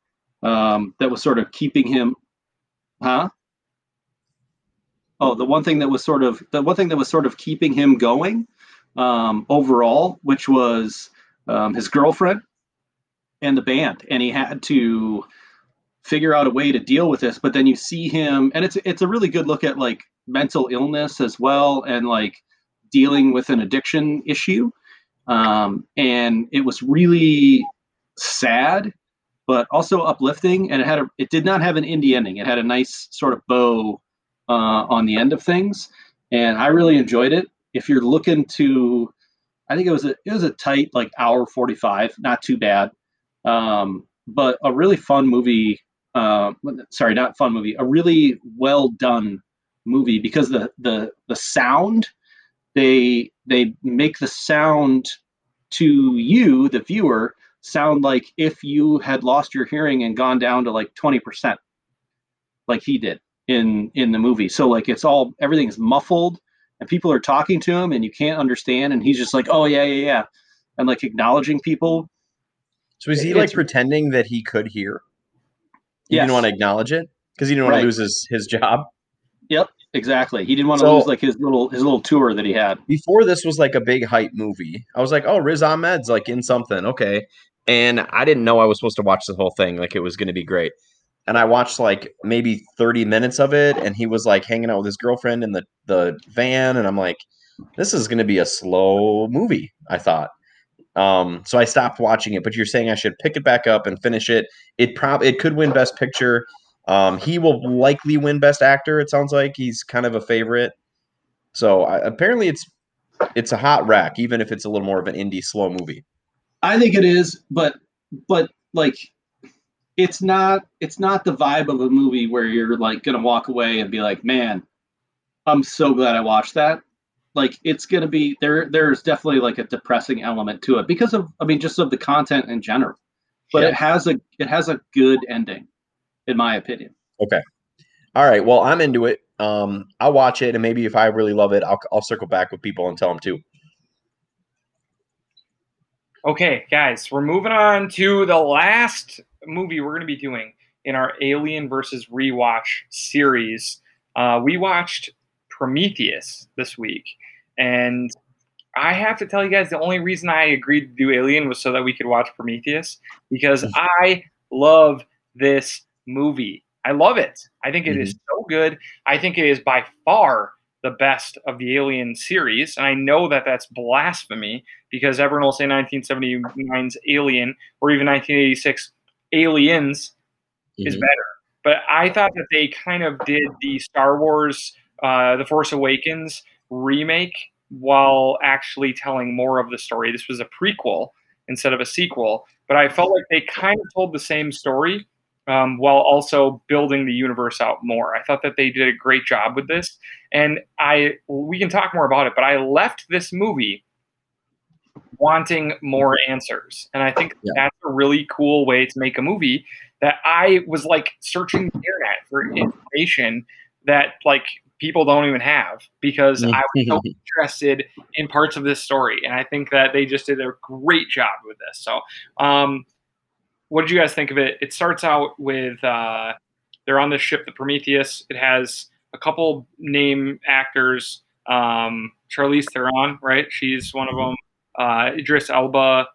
um, that was sort of keeping him, huh? Oh, the one thing that was sort of the one thing that was sort of keeping him going um, overall, which was um, his girlfriend and the band, and he had to figure out a way to deal with this. But then you see him, and it's it's a really good look at like mental illness as well, and like dealing with an addiction issue. Um, and it was really sad but also uplifting. And it had a it did not have an indie ending. It had a nice sort of bow uh, on the end of things and i really enjoyed it. If you're looking to i think it was a it was a tight like hour 45 not too bad um, but a really fun movie uh, sorry not fun movie a really well done movie because the the the sound they they make the sound to you the viewer sound like if you had lost your hearing and gone down to like 20% like he did in in the movie so like it's all everything's muffled and people are talking to him and you can't understand and he's just like oh yeah yeah yeah and like acknowledging people So is he like pretending that he could hear? He Yes. didn't want to acknowledge it because he didn't want Right. to lose his, his job. Yep, exactly he didn't want to So- lose like his little his little tour that he had Before this was like a big hype movie. I was like, oh, Riz Ahmed's like in something. Okay. And I didn't know I was supposed to watch the whole thing. Like it was going to be great. And I watched like maybe 30 minutes of it. And he was like hanging out with his girlfriend in the, the van. And I'm like, this is going to be a slow movie, I thought. Um, so I stopped watching it, but you're saying I should pick it back up and finish it. It probably it could win Best Picture. Um, he will likely win Best Actor. It sounds like he's kind of a favorite. So I, apparently, it's it's a hot rack, even if it's a little more of an indie slow movie. I think it is, but but like it's not it's not the vibe of a movie where you're like gonna walk away and be like, man, I'm so glad I watched that. Like it's gonna be there there's definitely like a depressing element to it because of I mean just of the content in general. But Yeah. it has a it has a good ending, in my opinion. Okay. All right, well, I'm into it. Um, I'll watch it, and maybe if I really love it, I'll I'll circle back with people and tell them too. Okay, guys, we're moving on to the last movie we're going to be doing in our Alien versus Rewatch series. Uh, we watched Prometheus this week, and I have to tell you guys the only reason I agreed to do Alien was so that we could watch Prometheus because I love this movie. I love it. I think it is so good. I think it is by far the best of the Alien series, and I know that that's blasphemy because everyone will say 1979's Alien or even 1986 Aliens is Mhm. better. But I thought that they kind of did the Star Wars, uh, The Force Awakens remake while actually telling more of the story. This was a prequel instead of a sequel, but I felt like they kind of told the same story um, while also building the universe out more. I thought that they did a great job with this, and I we can talk more about it. But I left this movie wanting more answers. And I think Yeah. that's a really cool way to make a movie that I was like searching the internet for information that like people don't even have because I was so *laughs* interested in parts of this story. And I think that they just did a great job with this. So, um, what did you guys think of it? It starts out with uh, they're on this ship, the Prometheus. It has a couple name actors. Um, Charlize Theron, right? She's one of them. Uh, Idris Elba.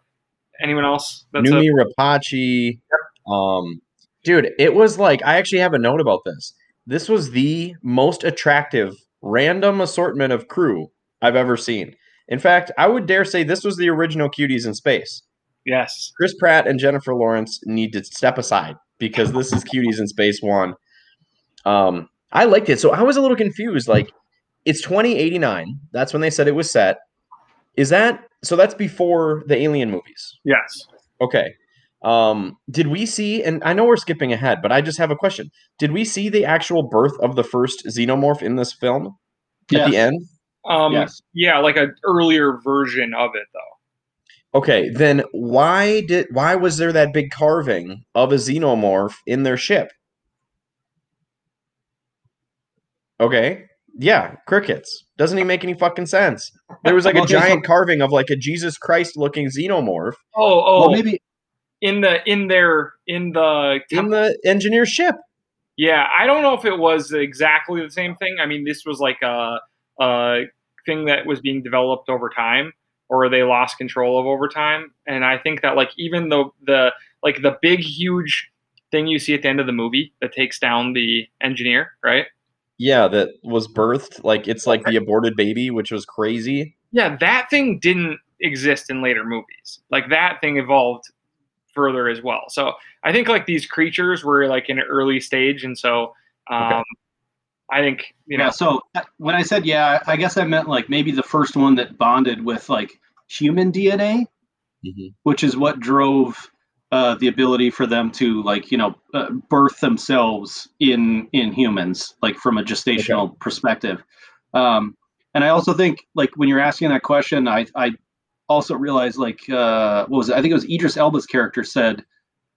Anyone else? a- Noomi Rapace. Um, dude, it was like I actually have a note about this. This was the most attractive random assortment of crew I've ever seen. In fact, I would dare say this was the original cuties in space. yes. Chris Pratt and Jennifer Lawrence need to step aside because this is cuties in space one. Um, I liked it, so I was a little confused. Like, it's 2089. That's when they said it was set. Is that so? That's before the Alien movies. Yes. Okay. Um, did we see, and I know we're skipping ahead, but I just have a question. Did we see the actual birth of the first xenomorph in this film at the end? Um, Yes. Yeah, like an earlier version of it, though. Okay, then why did why was there that big carving of a xenomorph in their ship? Okay. Yeah, crickets. Doesn't even make any fucking sense. There was like a Okay, so- giant carving of like a Jesus Christ looking xenomorph Oh, oh, Well, maybe in the in their in the in the engineer ship. Yeah, I don't know if it was exactly the same thing. I mean, this was like a, a thing that was being developed over time, or they lost control of over time. And I think that like even the the like the big huge thing you see at the end of the movie that takes down the engineer, right? Yeah, that was birthed. Like it's like the aborted baby, which was crazy. Yeah, that thing didn't exist in later movies. Like that thing evolved further as well. So I think like these creatures were like in an early stage, and so um, Okay. I think you know yeah. So uh, when I said yeah, I guess I meant like maybe the first one that bonded with like human DNA, which is what drove uh, the ability for them to like you know uh, birth themselves in in humans, like from a gestational perspective. Um, and I also think like when you're asking that question, I I also realized like uh, what was it? I think it was Idris Elba's character said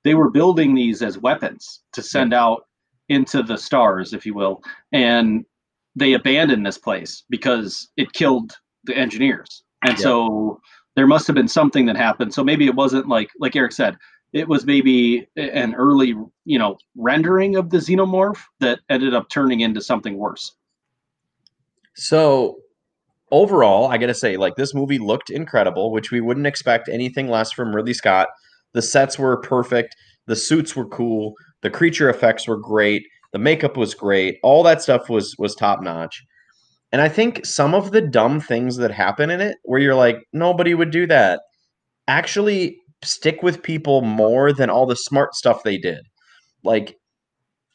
they were building these as weapons to send out into the stars, if you will, and they abandoned this place because it killed the engineers. And Yeah. so there must have been something that happened. So maybe it wasn't like like Eric said, it was maybe an early, you know, rendering of the xenomorph that ended up turning into something worse. So overall, I gotta say, like this movie looked incredible, which we wouldn't expect anything less from Ridley Scott. The sets were perfect, the suits were cool, the creature effects were great, the makeup was great, all that stuff was was top notch. And I think some of the dumb things that happen in it, where you're like, nobody would do that, actually stick with people more than all the smart stuff they did. Like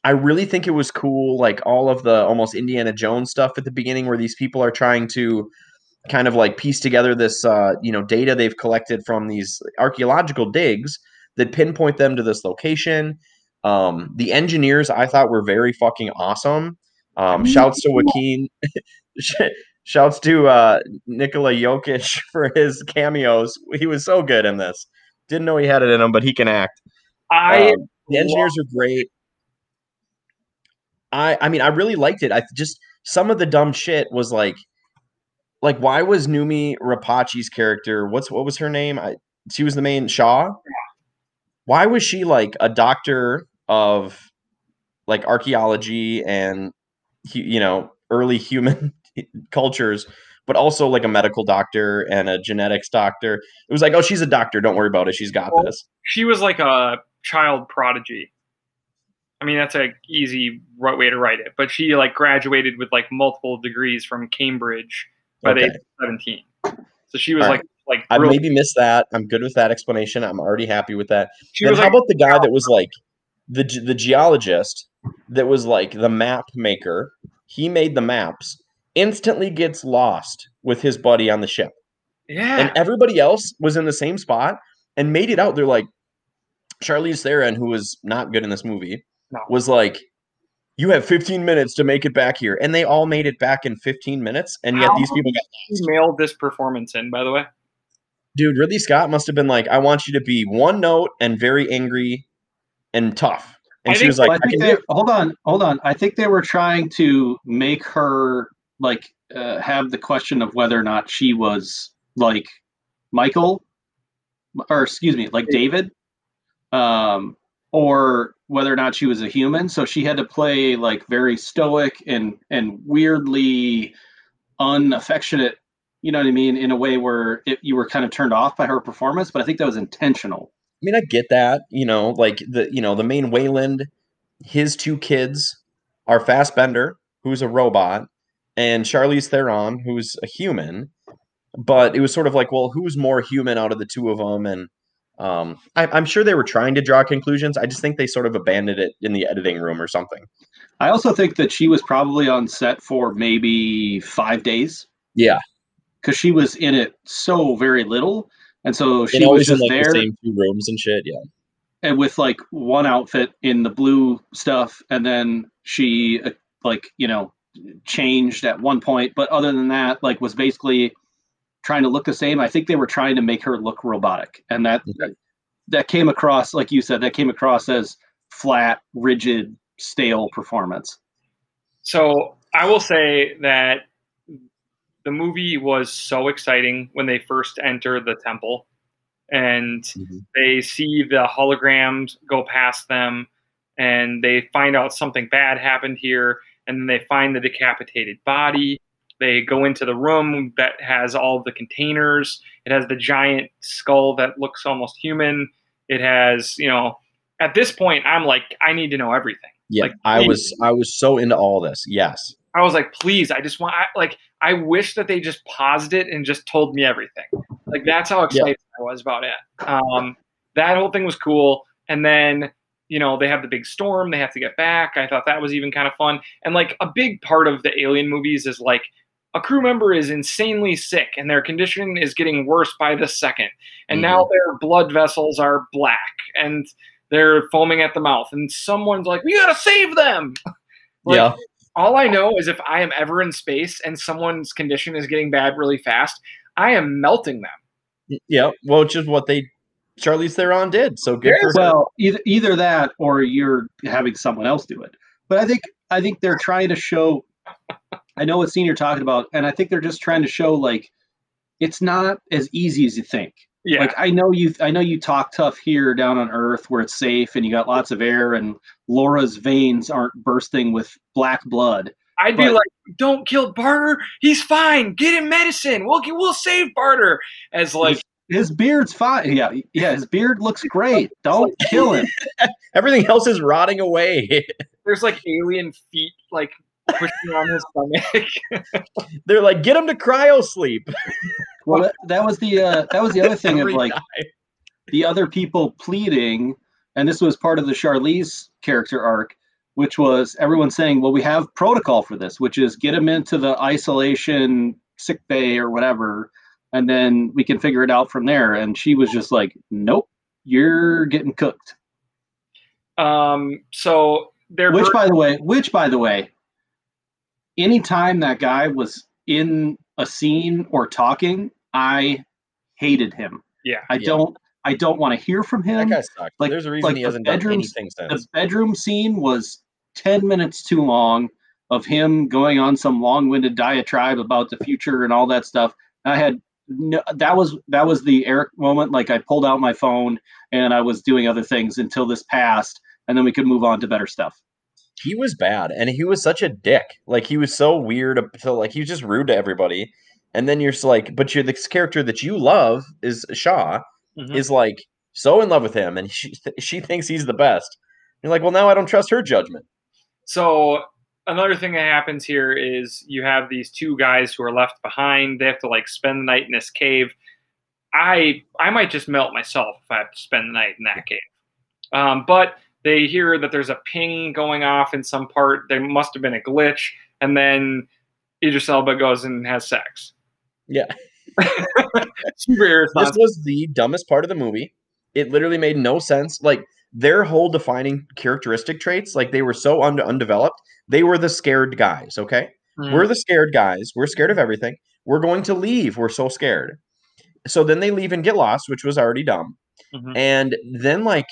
I really think it was cool, like all of the almost Indiana Jones stuff at the beginning, where these people are trying to kind of like piece together this, uh, you know, data they've collected from these archaeological digs that pinpoint them to this location. Um, the engineers I thought were very fucking awesome. Um, shouts to Joaquin, *laughs* shouts to uh, Nikola Jokic *laughs* for his cameos. He was so good in this. Didn't know he had it in him, but he can act. I Um, the engineers are great. I I mean I really liked it. I just some of the dumb shit was like like why was Noomi Rapace's character what's what was her name? I she was the main Shaw. Why was she like a doctor of like archaeology and you know early human *laughs* cultures but also like a medical doctor and a genetics doctor. It was like, oh, she's a doctor. Don't worry about it. She's got Well, this. she was like a child prodigy. I mean, that's a easy right way to write it. But she like graduated with like multiple degrees from Cambridge by the age of seventeen. So she was All like like I real- maybe missed that. I'm good with that explanation. I'm already happy with that. she then how like about the guy that was like the the geologist that was like the map maker? He made the maps. Instantly gets lost with his buddy on the ship, yeah and everybody else was in the same spot and made it out. They're like Charlize Theron, who was not good in this movie, No. was like. You have 15 minutes to make it back here, and they all made it back in 15 minutes, and yet How these people got She mailed this performance in, by the way. dude, Ridley Scott must have been like, I want you to be one note and very angry and tough. And I she think- was like, Well, I I think can they, do hold on, hold on. I think they were trying to make her like uh, have the question of whether or not she was like Michael, or excuse me, like David, um, or whether or not she was a human. So she had to play like very stoic and and weirdly unaffectionate. You know what I mean? In a way where it, you were kind of turned off by her performance, but I think that was intentional. I mean, I get that, you know, like the you know the main Weyland, his two kids are Fassbender, who's a robot, and Charlize Theron, who's a human. But it was sort of like, well, who's more human out of the two of them? And um, I, I'm sure they were trying to draw conclusions. I just think they sort of abandoned it in the editing room or something. I also think that she was probably on set for maybe five days. Yeah. Because she was in it so very little. And so she and was always in just like there the same two rooms and shit. Yeah. and with like one outfit in the blue stuff. And then she, uh, like, you know, changed at one point. But other than that, like, was basically trying to look the same. I think they were trying to make her look robotic. And that, Okay. that came across, like you said, that came across as flat, rigid, stale performance. So I will say that the movie was so exciting when they first enter the temple and Mhm. they see the holograms go past them and they find out something bad happened here and then they find the decapitated body they go into the room that has all the containers it has the giant skull that looks almost human it has you know at this point i'm like i need to know everything Yeah. Like, I was I was so into all this. Yes. I was like, please, I just want, I, like, I wish that they just paused it and just told me everything. Like, that's how excited I was about it. Um, that whole thing was cool. And then, you know, they have the big storm, they have to get back. I thought that was even kind of fun. And like, a big part of the alien movies is like, a crew member is insanely sick and their condition is getting worse by the second. And now mm-hmm. their blood vessels are black and they're foaming at the mouth. And someone's like, we gotta save them. *laughs* Like, yeah. all I know is if I am ever in space and someone's condition is getting bad really fast, I am melting them. Yeah. Well, it's just what they Charlize Theron did. So good for her. Well, either either that or you're having someone else do it. But I think I think they're trying to show. I know what scene you're talking about, and I think they're just trying to show like it's not as easy as you think. Yeah. Like I know you, I know you talk tough here down on Earth where it's safe and you got lots of air and Laura's veins aren't bursting with black blood. I'd be like, don't kill Barter. He's fine. Get him medicine. We'll get, we'll save Barter. As like, His beard's fine. Yeah, yeah, his beard looks great. *laughs* Don't kill him. *laughs* Everything else is rotting away. there's like alien feet like pushing on his stomach. *laughs* They're like, get him to cryo sleep. Well, that, that was the uh, that was the other thing of like time. the other people pleading, and this was part of the Charlize character arc, which was everyone saying, "Well, we have protocol for this, which is get him into the isolation sick bay or whatever, and then we can figure it out from there." And she was just like, "Nope, you're getting cooked." um, so they're Which, bur- by the way, which by the way, anytime that guy was in a scene or talking, I hated him. yeah. I Yeah. don't. I don't want to hear from That him. guy sucks. like- There's a reason like he the hasn't done bedrooms- anything the bedroom scene was 10 minutes too long of him going on some long-winded diatribe about the future and all that stuff i had no, that was that was the eric moment like i pulled out my phone and i was doing other things until this passed and then we could move on to better stuff He was bad, and he was such a dick. Like he was so weird. up to like he was just rude to everybody. And then you're just like, but you're this character that you love is Shaw Mhm. is like so in love with him, and she *laughs* she thinks he's the best. You're like, well, now I don't trust her judgment. So another thing that happens here is you have these two guys who are left behind. They have to like spend the night in this cave. I I might just melt myself if I have to spend the night in that cave. Um, but they hear that there's a ping going off in some part. There must have been a glitch, and then Idris Elba goes and has sex. Yeah. *laughs* Super This was the dumbest part of the movie. It literally made no sense. Like their whole defining characteristic traits, like they were so un- undeveloped. They were the scared guys. Okay, Mhm. we're the scared guys. We're scared of everything. We're going to leave. We're so scared. so then they leave and get lost, which was already dumb. Mhm. And then like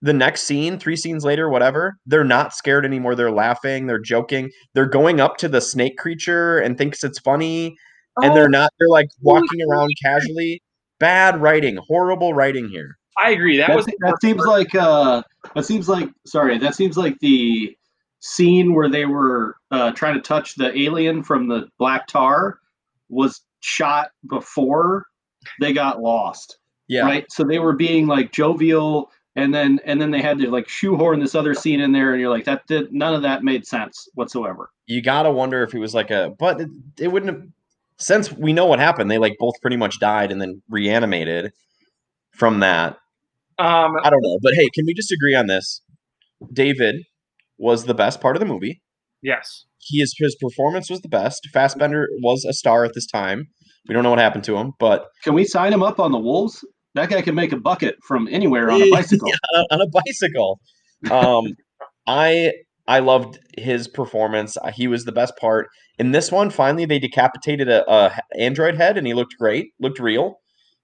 the next scene, three scenes later, whatever, they're not scared anymore. They're laughing, they're joking, they're going up to the snake creature and thinks it's funny, and Oh. they're not. They're like walking around casually. Bad writing, horrible writing here. I agree. That That, was that seems like uh, that seems like sorry, that seems like the scene where they were uh, trying to touch the alien from the black tar was shot before they got lost. Yeah, Right. So they were being like jovial and then and then they had to like shoehorn this other scene in there and you're like that did none of that made sense whatsoever. you gotta wonder if it was like a, but it, it wouldn't have. Since we know what happened, they like both pretty much died and then reanimated from that. Um, I don't know, but hey, can we just agree on this? David was the best part of the movie. yes. He is his performance was the best. Fassbender was a star at this time. We don't know what happened to him, but Can we sign him up on the Wolves? That guy can make a bucket from anywhere on a *laughs* bicycle. on a, on a bicycle. Um, I I loved his performance. Uh, He was the best part. In this one, finally they decapitated a android head, and he looked great, looked real,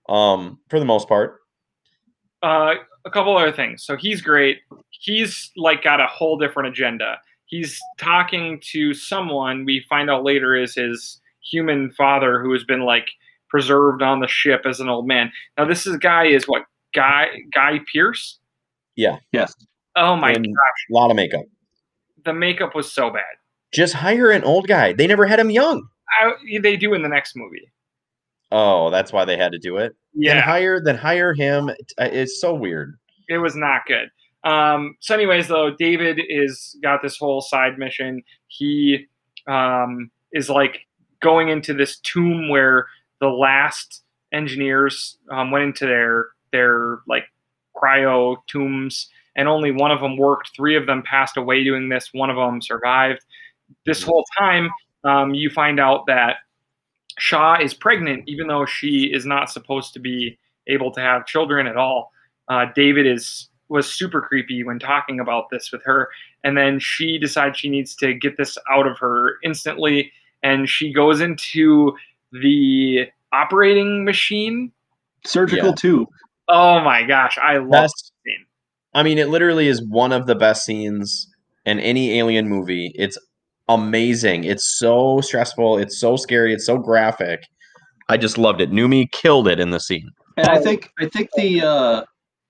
um, for the most part. Uh, a couple other things. So he's great. He's like got a whole different agenda. He's talking to someone we find out later is his human father who has been like preserved on the ship as an old man. Now this is guy is what Guy Guy Pearce. Yeah. Yes. Oh my And- gosh, A lot of makeup. the makeup was so bad. Just hire an old guy. They never had him young. I, they do in the next movie. Oh, that's why they had to do it. Then Yeah, hire then hire him. It's so weird. it was not good. Um, so, anyways, though, David is got this whole side mission. He um, is like going into this tomb where the last engineers um, went into their their like cryo tombs, and only one of them worked. Three of them passed away doing this. One of them survived. This whole time, um, you find out that Shaw is pregnant, even though she is not supposed to be able to have children at all. Uh, David is was super creepy when talking about this with her, and then she decides she needs to get this out of her instantly, and she goes into the operating machine. Surgical Yeah. tube. Oh my gosh, I love Best. this scene. I mean, it literally is one of the best scenes in any alien movie. It's amazing. It's so stressful. It's so scary. It's so graphic. I just loved it. Noomi killed it in the scene. And I think I think the uh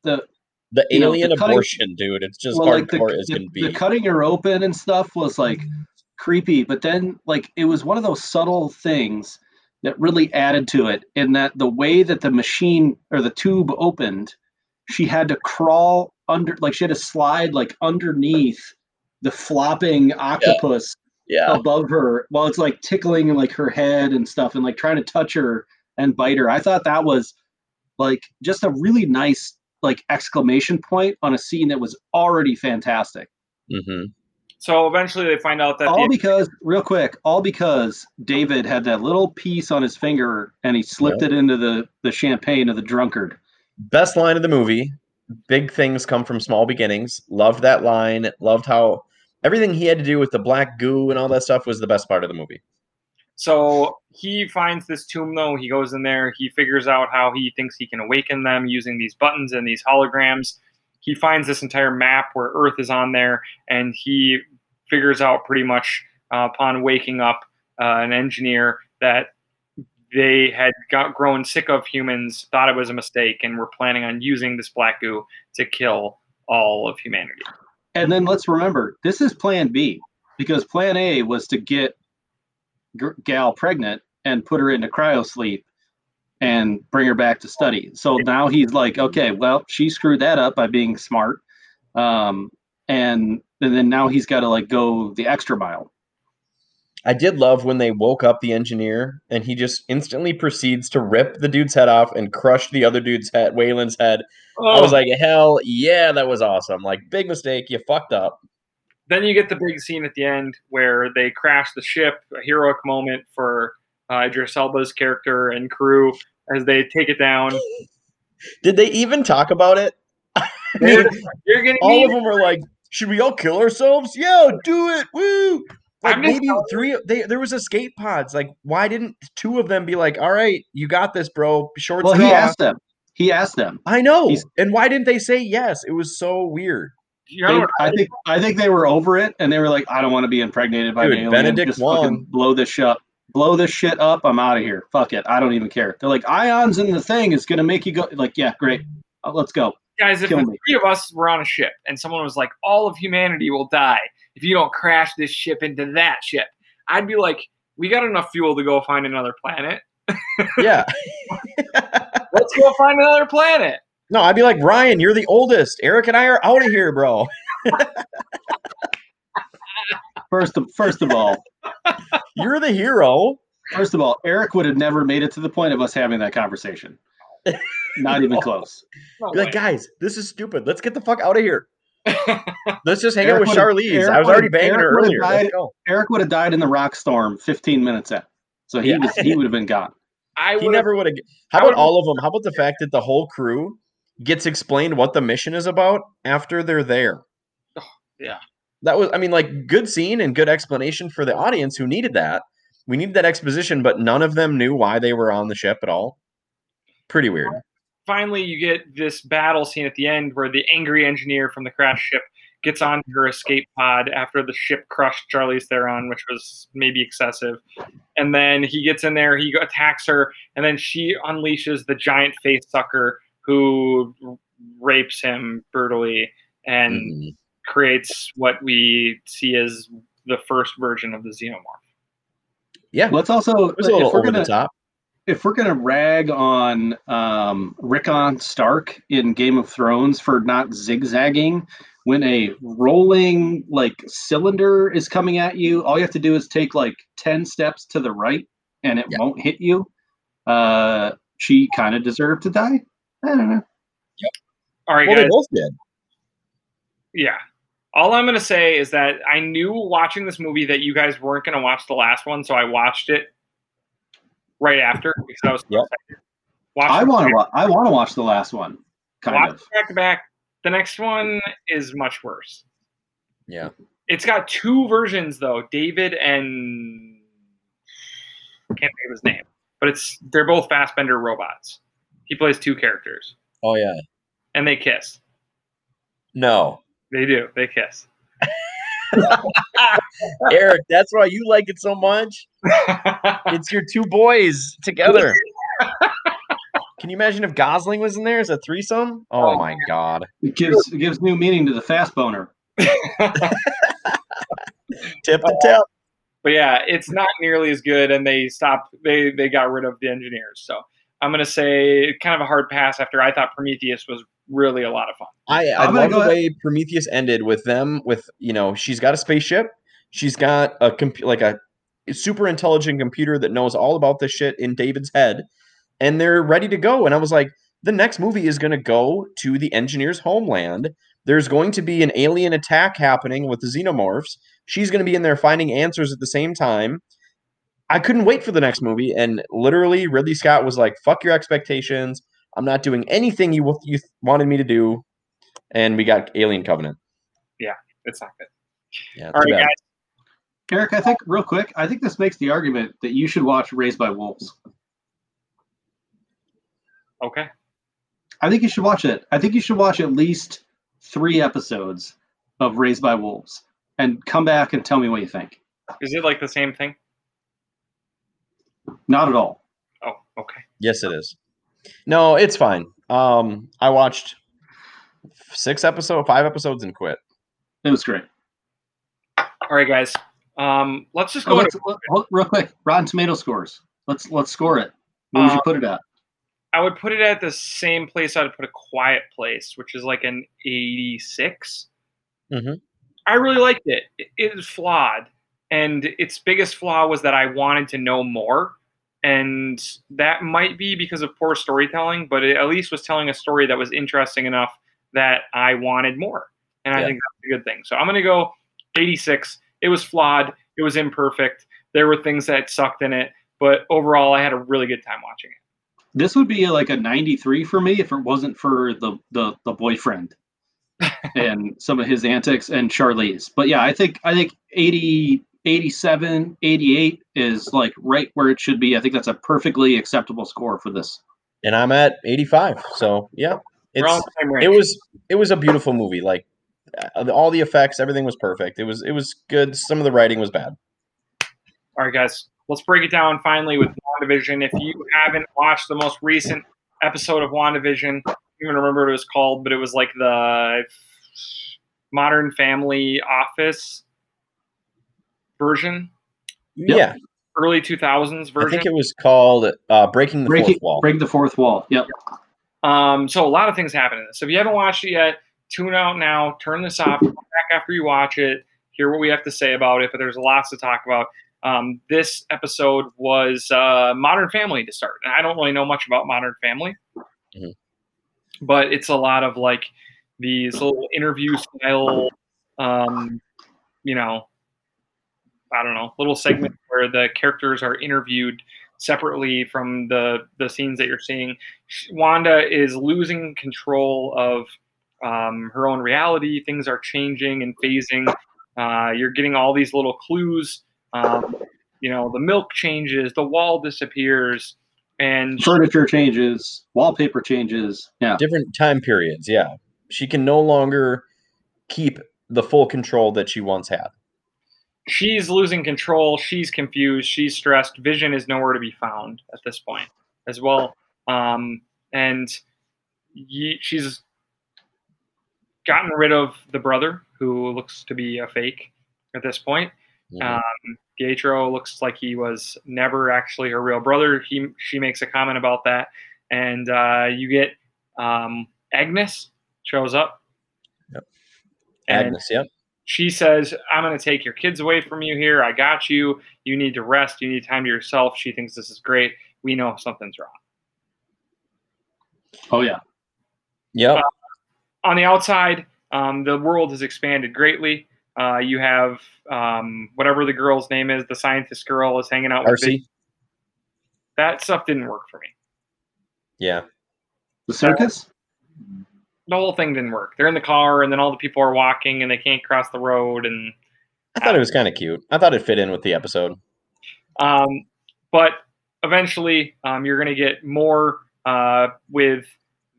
the The You know, alien the cutting- abortion, dude. It's just well, like the, hardcore as the, can be. the cutting her open and stuff was like creepy, but then like it was one of those subtle things that really added to it in that the way that the machine or the tube opened, she had to crawl under like she had to slide like underneath the flopping octopus yeah. above her while it's like tickling like her head and stuff and like trying to touch her and bite her. I thought that was like just a really nice like exclamation point on a scene that was already fantastic. hmm So eventually, they find out that All the, because real quick, all because David had that little piece on his finger and he slipped it into the the champagne of the drunkard. Best line of the movie. Big things come from small beginnings. Loved that line. Loved how everything he had to do with the black goo and all that stuff was the best part of the movie. So he finds this tomb, though. He goes in there. He figures out how he thinks he can awaken them using these buttons and these holograms. He finds this entire map where Earth is on there, and he figures out pretty much uh, upon waking up uh, an engineer that they had got grown sick of humans, thought it was a mistake, and were planning on using this black goo to kill all of humanity. And then let's remember, this is plan B because plan A was to get G- Gal pregnant and put her into cryosleep and bring her back to study. So now he's like, okay, well, she screwed that up by being smart. Um, and, and then now he's got to like go the extra mile. I did love when they woke up the engineer and he just instantly proceeds to rip the dude's head off and crush the other dude's head, Weyland's head. I was like, hell yeah, that was awesome. Like, big mistake. You fucked up. then you get the big scene at the end where they crash the ship, a heroic moment for uh, Idris Elba's character and crew as they take it down. *laughs* Did they even talk about it? I *laughs* You're, you're getting all of them were like, should we all kill ourselves? Yeah, do it. Woo. Like I'm maybe telling three. They there was escape pods. Like why didn't two of them be like, all right, you got this, bro. Short Well, straw. he asked them. He asked them. I know. He's- and why didn't they say yes? It was so weird. You know They- I think I think they were over it, and they were like, "I don't want to be impregnated by Dude, an alien. Benedict Just fucking blow this shit, up. blow this shit up. I'm out of here. Fuck it. I don't even care." They're like, "Ions in the thing is gonna make you go." Like, yeah, great. Uh, let's go. Guys, if Kill the me. three of us were on a ship and someone was like, all of humanity will die if you don't crash this ship into that ship, I'd be like, we got enough fuel to go find another planet. *laughs* Yeah. *laughs* Let's go find another planet. no, I'd be like, Ryan, you're the oldest. Eric and I are out of here, bro. First of first of all, You're the hero. first of all, Eric would have never made it to the point of us having that conversation. Not even close. No Be like, guys, this is stupid. Let's get the fuck out of here. *laughs* Let's just hang out with would've- Charlize. Eric I was already banging her Eric would've earlier. Died- Eric would have died in the rock storm 15 minutes in. So he Yeah. was he would have been gone. I He would never would have. How about all of them? How about the fact that the whole crew gets explained what the mission is about after they're there? Oh, yeah. That was, I mean, like good scene and good explanation for the audience who needed that. We needed that exposition, but none of them knew why they were on the ship at all. Pretty weird. Finally you get this battle scene at the end where the angry engineer from the crash ship gets on her escape pod after the ship crushed Charlize Theron, which was maybe excessive. And then he gets in there, he attacks her, and then she unleashes the giant face sucker who rapes him brutally and Mhm. creates what we see as the first version of the xenomorph. Yeah, Let's also it was a little over gonna the top. If we're gonna rag on um, Rickon Stark in Game of Thrones for not zigzagging when a rolling like cylinder is coming at you, all you have to do is take like ten steps to the right, and it Yeah. won't hit you. Uh, she kind of deserved to die. I don't know. Yep. All right, Well, guys. they both did. Yeah. All I'm going to say is that I knew watching this movie that you guys weren't going to watch the last one, so I watched it right after because I was so Yep. I want to. Wa- I want to watch the last one. Kind watch of. back to back. The next one is much worse. Yeah. It's got two versions though, David and I can't think of his name, but it's they're both Fassbender robots. He plays two characters, Oh yeah. and they kiss. No, They do. They kiss. *laughs* *laughs* Eric, that's why you like it so much. *laughs* It's your two boys together. *laughs* Can you imagine if Gosling was in there as a threesome? Oh Oh, my god. It gives it gives new meaning to the fast boner. Tip to tip. but yeah, it's not nearly as good, and they stopped. They they got rid of the engineers. So I'm gonna say kind of a hard pass. After I thought Prometheus was really a lot of fun. I, I I'm love the go way Prometheus ended with them with you know she's got a spaceship, she's got a compu- like a super intelligent computer that knows all about this shit in David's head, and they're ready to go. And I was like, the next movie is going to go to the engineer's homeland. There's going to be an alien attack happening with the xenomorphs. She's going to be in there finding answers at the same time. I couldn't wait for the next movie, and literally Ridley Scott was like, "Fuck your expectations. I'm not doing anything you you wanted me to do." And we got Alien Covenant. Yeah, it's not good. Yeah, All too right, bad. guys. Eric, I think real quick, I think this makes the argument that you should watch Raised by Wolves. Okay. I think you should watch it. I think you should watch at least three episodes of Raised by Wolves and come back and tell me what you think. Is it like the same thing? Not at all. Oh, okay. Yes, it is. No, it's fine. Um, I watched six episodes, five episodes, and quit. It was great. All right, guys. Um, let's just Oh, go. let's, into, let- real quick, Rotten Tomato scores. Let's let's score it. What would you Uh, put it at? I would put it at the same place I'd put a Quiet Place, which is like an 86. Mhm. I really liked it. It it is flawed, and its biggest flaw was that I wanted to know more, and that might be because of poor storytelling, but it at least was telling a story that was interesting enough that I wanted more, and I Yeah. think that's a good thing. So I'm gonna go 86. It was flawed. It was imperfect. There were things that sucked in it, but overall, I had a really good time watching it. This would be like a 93 for me if it wasn't for the the, the boyfriend *laughs* and some of his antics and Charlize. But yeah, I think I think 80 87, 88 is like right where it should be. I think that's a perfectly acceptable score for this. And I'm at 85. So yeah, it's in the same range. it was it was a beautiful movie. Like uh, all the effects, everything was perfect. It was it was good. Some of the writing was bad. All right, guys, let's break it down finally with WandaVision. If you haven't watched the most recent episode of WandaVision, I don't even remember what it was called, but it was like the Modern Family Office version, Yep. Yeah, early 2000s version. I think it was called uh, Breaking the Breaking, Fourth Wall. break the fourth wall. Yep. Um, so a lot of things happen in this. So if you haven't watched it yet, tune out now, turn this off, come back after you watch it, hear what we have to say about it. But there's lots to talk about. Um, this episode was uh, Modern Family to start, and I don't really know much about Modern Family, Mhm. but it's a lot of like these little interview style, um, you know, I don't know, little segments where the characters are interviewed separately from the the scenes that you're seeing. Wanda is losing control of um, her own reality. Things are changing and phasing. Uh, you're getting all these little clues. Um, you know, the milk changes, the wall disappears, and Furniture changes, wallpaper changes. Yeah. Different time periods. Yeah, she can no longer keep the full control that she once had. She's losing control. She's confused. She's stressed. Vision is nowhere to be found at this point as well. Um, and ye, she's gotten rid of the brother, who looks to be a fake at this point. Mhm. Um, Pietro looks like he was never actually her real brother. He she makes a comment about that, and uh, you get um, Agnes shows up. Yep. Agnes. Yep. She says, I'm going to take your kids away from you here. I got you. You need to rest. You need time to yourself. She thinks this is great. We know something's wrong. Oh yeah. Yep. On the outside, um, the world has expanded greatly. Uh, you have um, whatever the girl's name is, the scientist girl is hanging out with Vic. RC. That stuff didn't work for me. Yeah. The circus. The whole thing didn't work. They're in the car, and then all the people are walking, and they can't cross the road, and I thought it was kind of cute. I thought it fit in with the episode. Um, but eventually, um, you're going to get more uh, with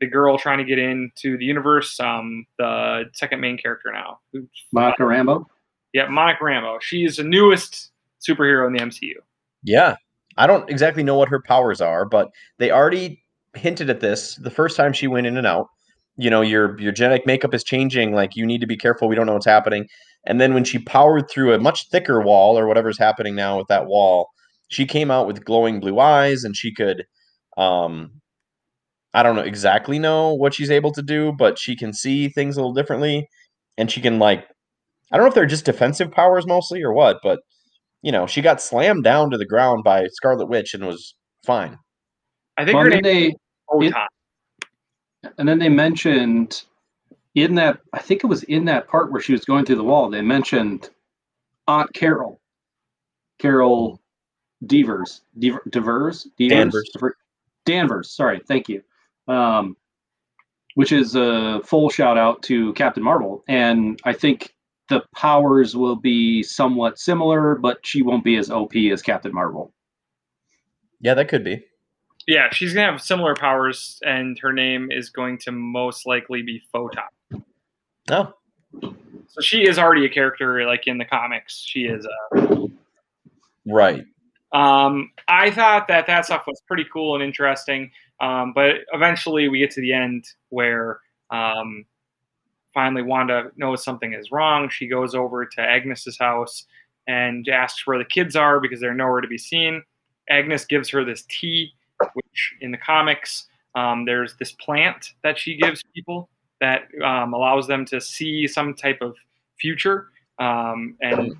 the girl trying to get into the universe. Um, the second main character now, Monica Rambeau. yeah, Monica Rambeau. She's the newest superhero in the MCU. Yeah. I don't exactly know what her powers are, but they already hinted at this the first time she went in and out. You know, your your genetic makeup is changing. Like you need to be careful. We don't know what's happening. And then when she powered through a much thicker wall or whatever's happening now with that wall, she came out with glowing blue eyes and she could um I don't know exactly know what she's able to do, but she can see things a little differently and she can like I don't know if they're just defensive powers mostly or what, but you know, she got slammed down to the ground by Scarlet Witch and was fine. I think Well, her and name is they Photon. And then they mentioned in that I think it was in that part where she was going through the wall. They mentioned Aunt Carol, Carol Devers, Devers, Devers? Danvers. Danvers. Sorry, thank you. Um, which is a full shout out to Captain Marvel, and I think the powers will be somewhat similar, but she won't be as OP as Captain Marvel. Yeah, that could be. Yeah, she's gonna have similar powers, and her name is going to most likely be Photon. Oh, So she is already a character, like in the comics. She is a right. Um, I thought that that stuff was pretty cool and interesting, um, but eventually we get to the end where um, finally Wanda knows something is wrong. She goes over to Agnes's house and asks where the kids are because they're nowhere to be seen. Agnes gives her this tea, which in the comics um, there's this plant that she gives people that um, allows them to see some type of future. Um, and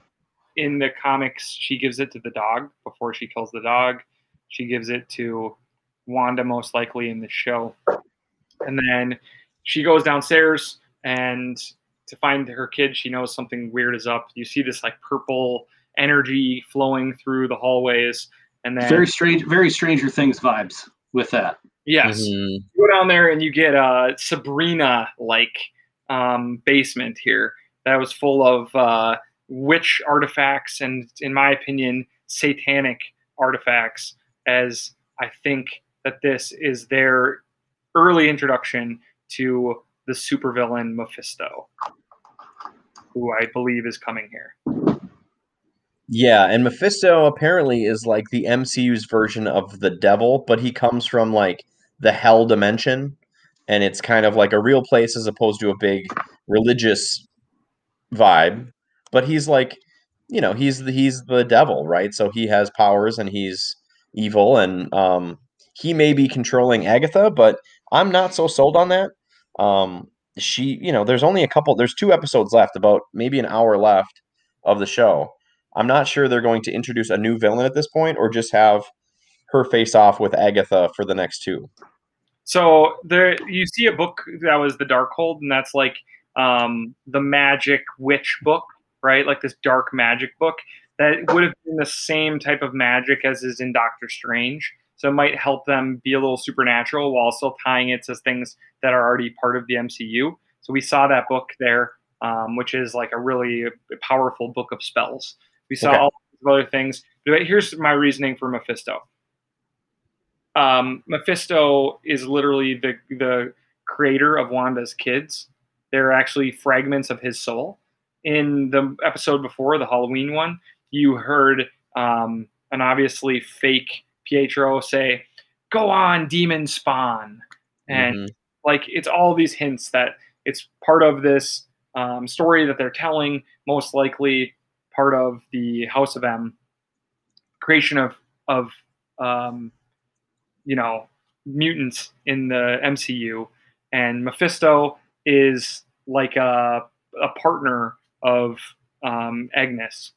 in the comics, she gives it to the dog before she kills the dog. She gives it to Wanda, most likely in the show. And then she goes downstairs and to find her kid, she knows something weird is up. You see this like purple energy flowing through the hallways. And then, Very strange, very Stranger Things vibes with that. yes, Mhm. you go down there and you get a Sabrina like um, basement here that was full of uh, witch artifacts and, in my opinion, satanic artifacts, as I think that this is their early introduction to the supervillain Mephisto, who I believe is coming here. Yeah, and Mephisto apparently is like the MCU's version of the devil, but he comes from like the hell dimension, and it's kind of like a real place as opposed to a big religious vibe. But he's like, you know, he's the, he's the devil, right? So he has powers and he's evil, and um, he may be controlling Agatha, but I'm not so sold on that. Um, she, you know, there's only a couple, there's two episodes left, about maybe an hour left of the show. I'm not sure they're going to introduce a new villain at this point or just have her face off with Agatha for the next two. So there, you see a book that was the Darkhold, and that's like um, the magic witch book, right? Like this dark magic book that would have been the same type of magic as is in Doctor Strange. So it might help them be a little supernatural while still tying it to things that are already part of the MCU. So we saw that book there, um, which is like a really powerful book of spells. We saw Okay. all of other things. But here's my reasoning for Mephisto. Um, Mephisto is literally the the creator of Wanda's kids. They're actually fragments of his soul. In the episode before, the Halloween one, you heard um, an obviously fake Pietro say, "Go on, demon spawn," and Mhm. like it's all these hints that it's part of this um, story that they're telling most likely part of the house of m creation of of um, you know mutants in the mcu and mephisto is like a, a partner of um, agnes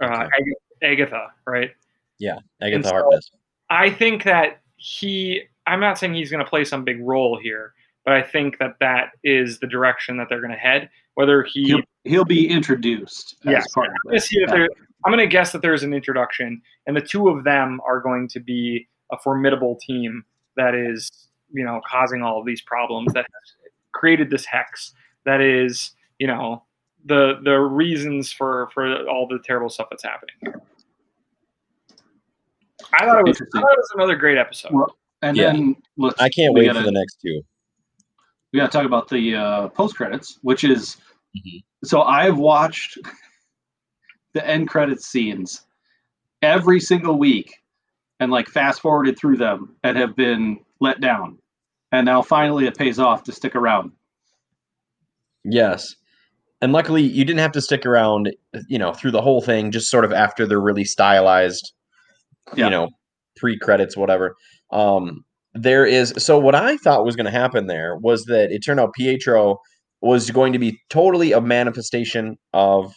uh, Okay. Ag- agatha right Yeah, Agatha so- Harkness. I think that he, I'm not saying he's going to play some big role here, but I think that that is the direction that they're going to head. Whether he, He'll, he'll be introduced Yes, part of I'm gonna see that Yeah. there, I'm going to guess that there's an introduction, and the two of them are going to be a formidable team that is, you know, causing all of these problems that has created this hex that is, you know, the the reasons for for all the terrible stuff that's happening. I thought it was, I thought it was another great episode. Well, And Yeah. then let's. I can't wait gotta, for the next two. We got to talk about the uh, post credits, which is. Mhm. So I've watched the end credits scenes every single week, and like fast forwarded through them and have been let down, and now finally it pays off to stick around. Yes. And luckily you didn't have to stick around, you know, through the whole thing, just sort of after the really stylized, Yeah. you know, pre-credits, whatever. Um, there is so what I thought was going to happen there was that it turned out Pietro was going to be totally a manifestation of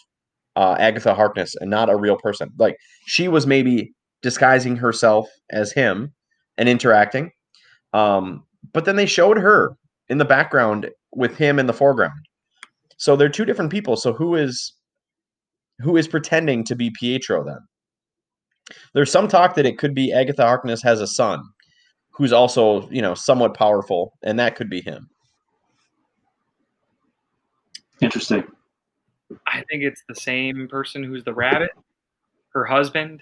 uh, Agatha Harkness and not a real person. Like she was maybe disguising herself as him and interacting. Um, but then they showed her in the background with him in the foreground. So they're two different people. So who is who is pretending to be Pietro then? There's some talk that it could be Agatha Harkness has a son who's also, you know, somewhat powerful, and that could be him. Interesting. I think it's the same person who's the rabbit, her husband,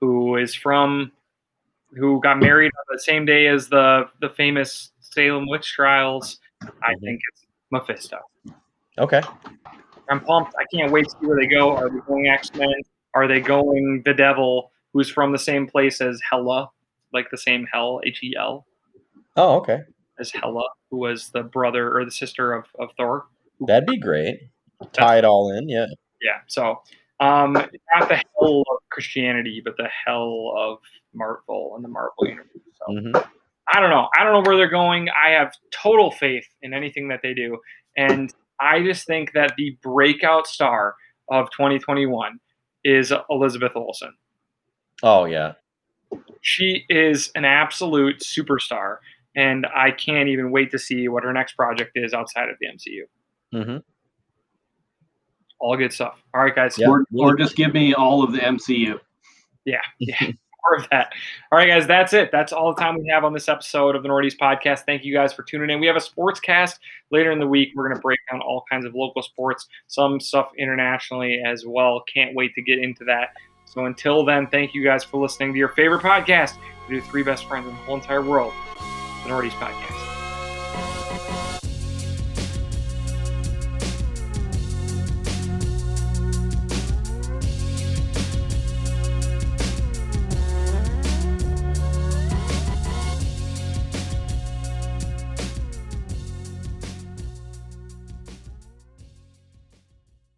who is from, who got married on the same day as the the famous Salem witch trials. I Mhm. think it's Mephisto. Okay. I'm pumped. I can't wait to see where they go. Are they going X Men? Are they going the Devil, who's from the same place as Hela, like the same Hell, H E L, Oh, okay. as Hela, who was the brother or the sister of, of Thor? That'd be great. Tie it all in, yeah. Yeah. So, um, not the hell of Christianity, but the hell of Marvel and the Marvel universe. So, hmm I don't know. I don't know where they're going. I have total faith in anything that they do, and I just think that the breakout star of 2021 is Elizabeth Olsen. Oh yeah she is an absolute superstar, and I can't even wait to see what her next project is outside of the MCU. Mm-hmm. All good stuff. All right, guys. Yeah. Or, or just give me all of the MCU. Yeah. Yeah. *laughs* more of that. All right, guys, that's it. That's all the time we have on this episode of the Northeast Podcast. Thank you guys for tuning in. We have a sports cast later in the week. We're going to break down all kinds of local sports, some stuff internationally as well. Can't wait to get into that. So until then, thank you guys for listening to your favorite podcast, your three best friends in the whole entire world, Minorities Podcast.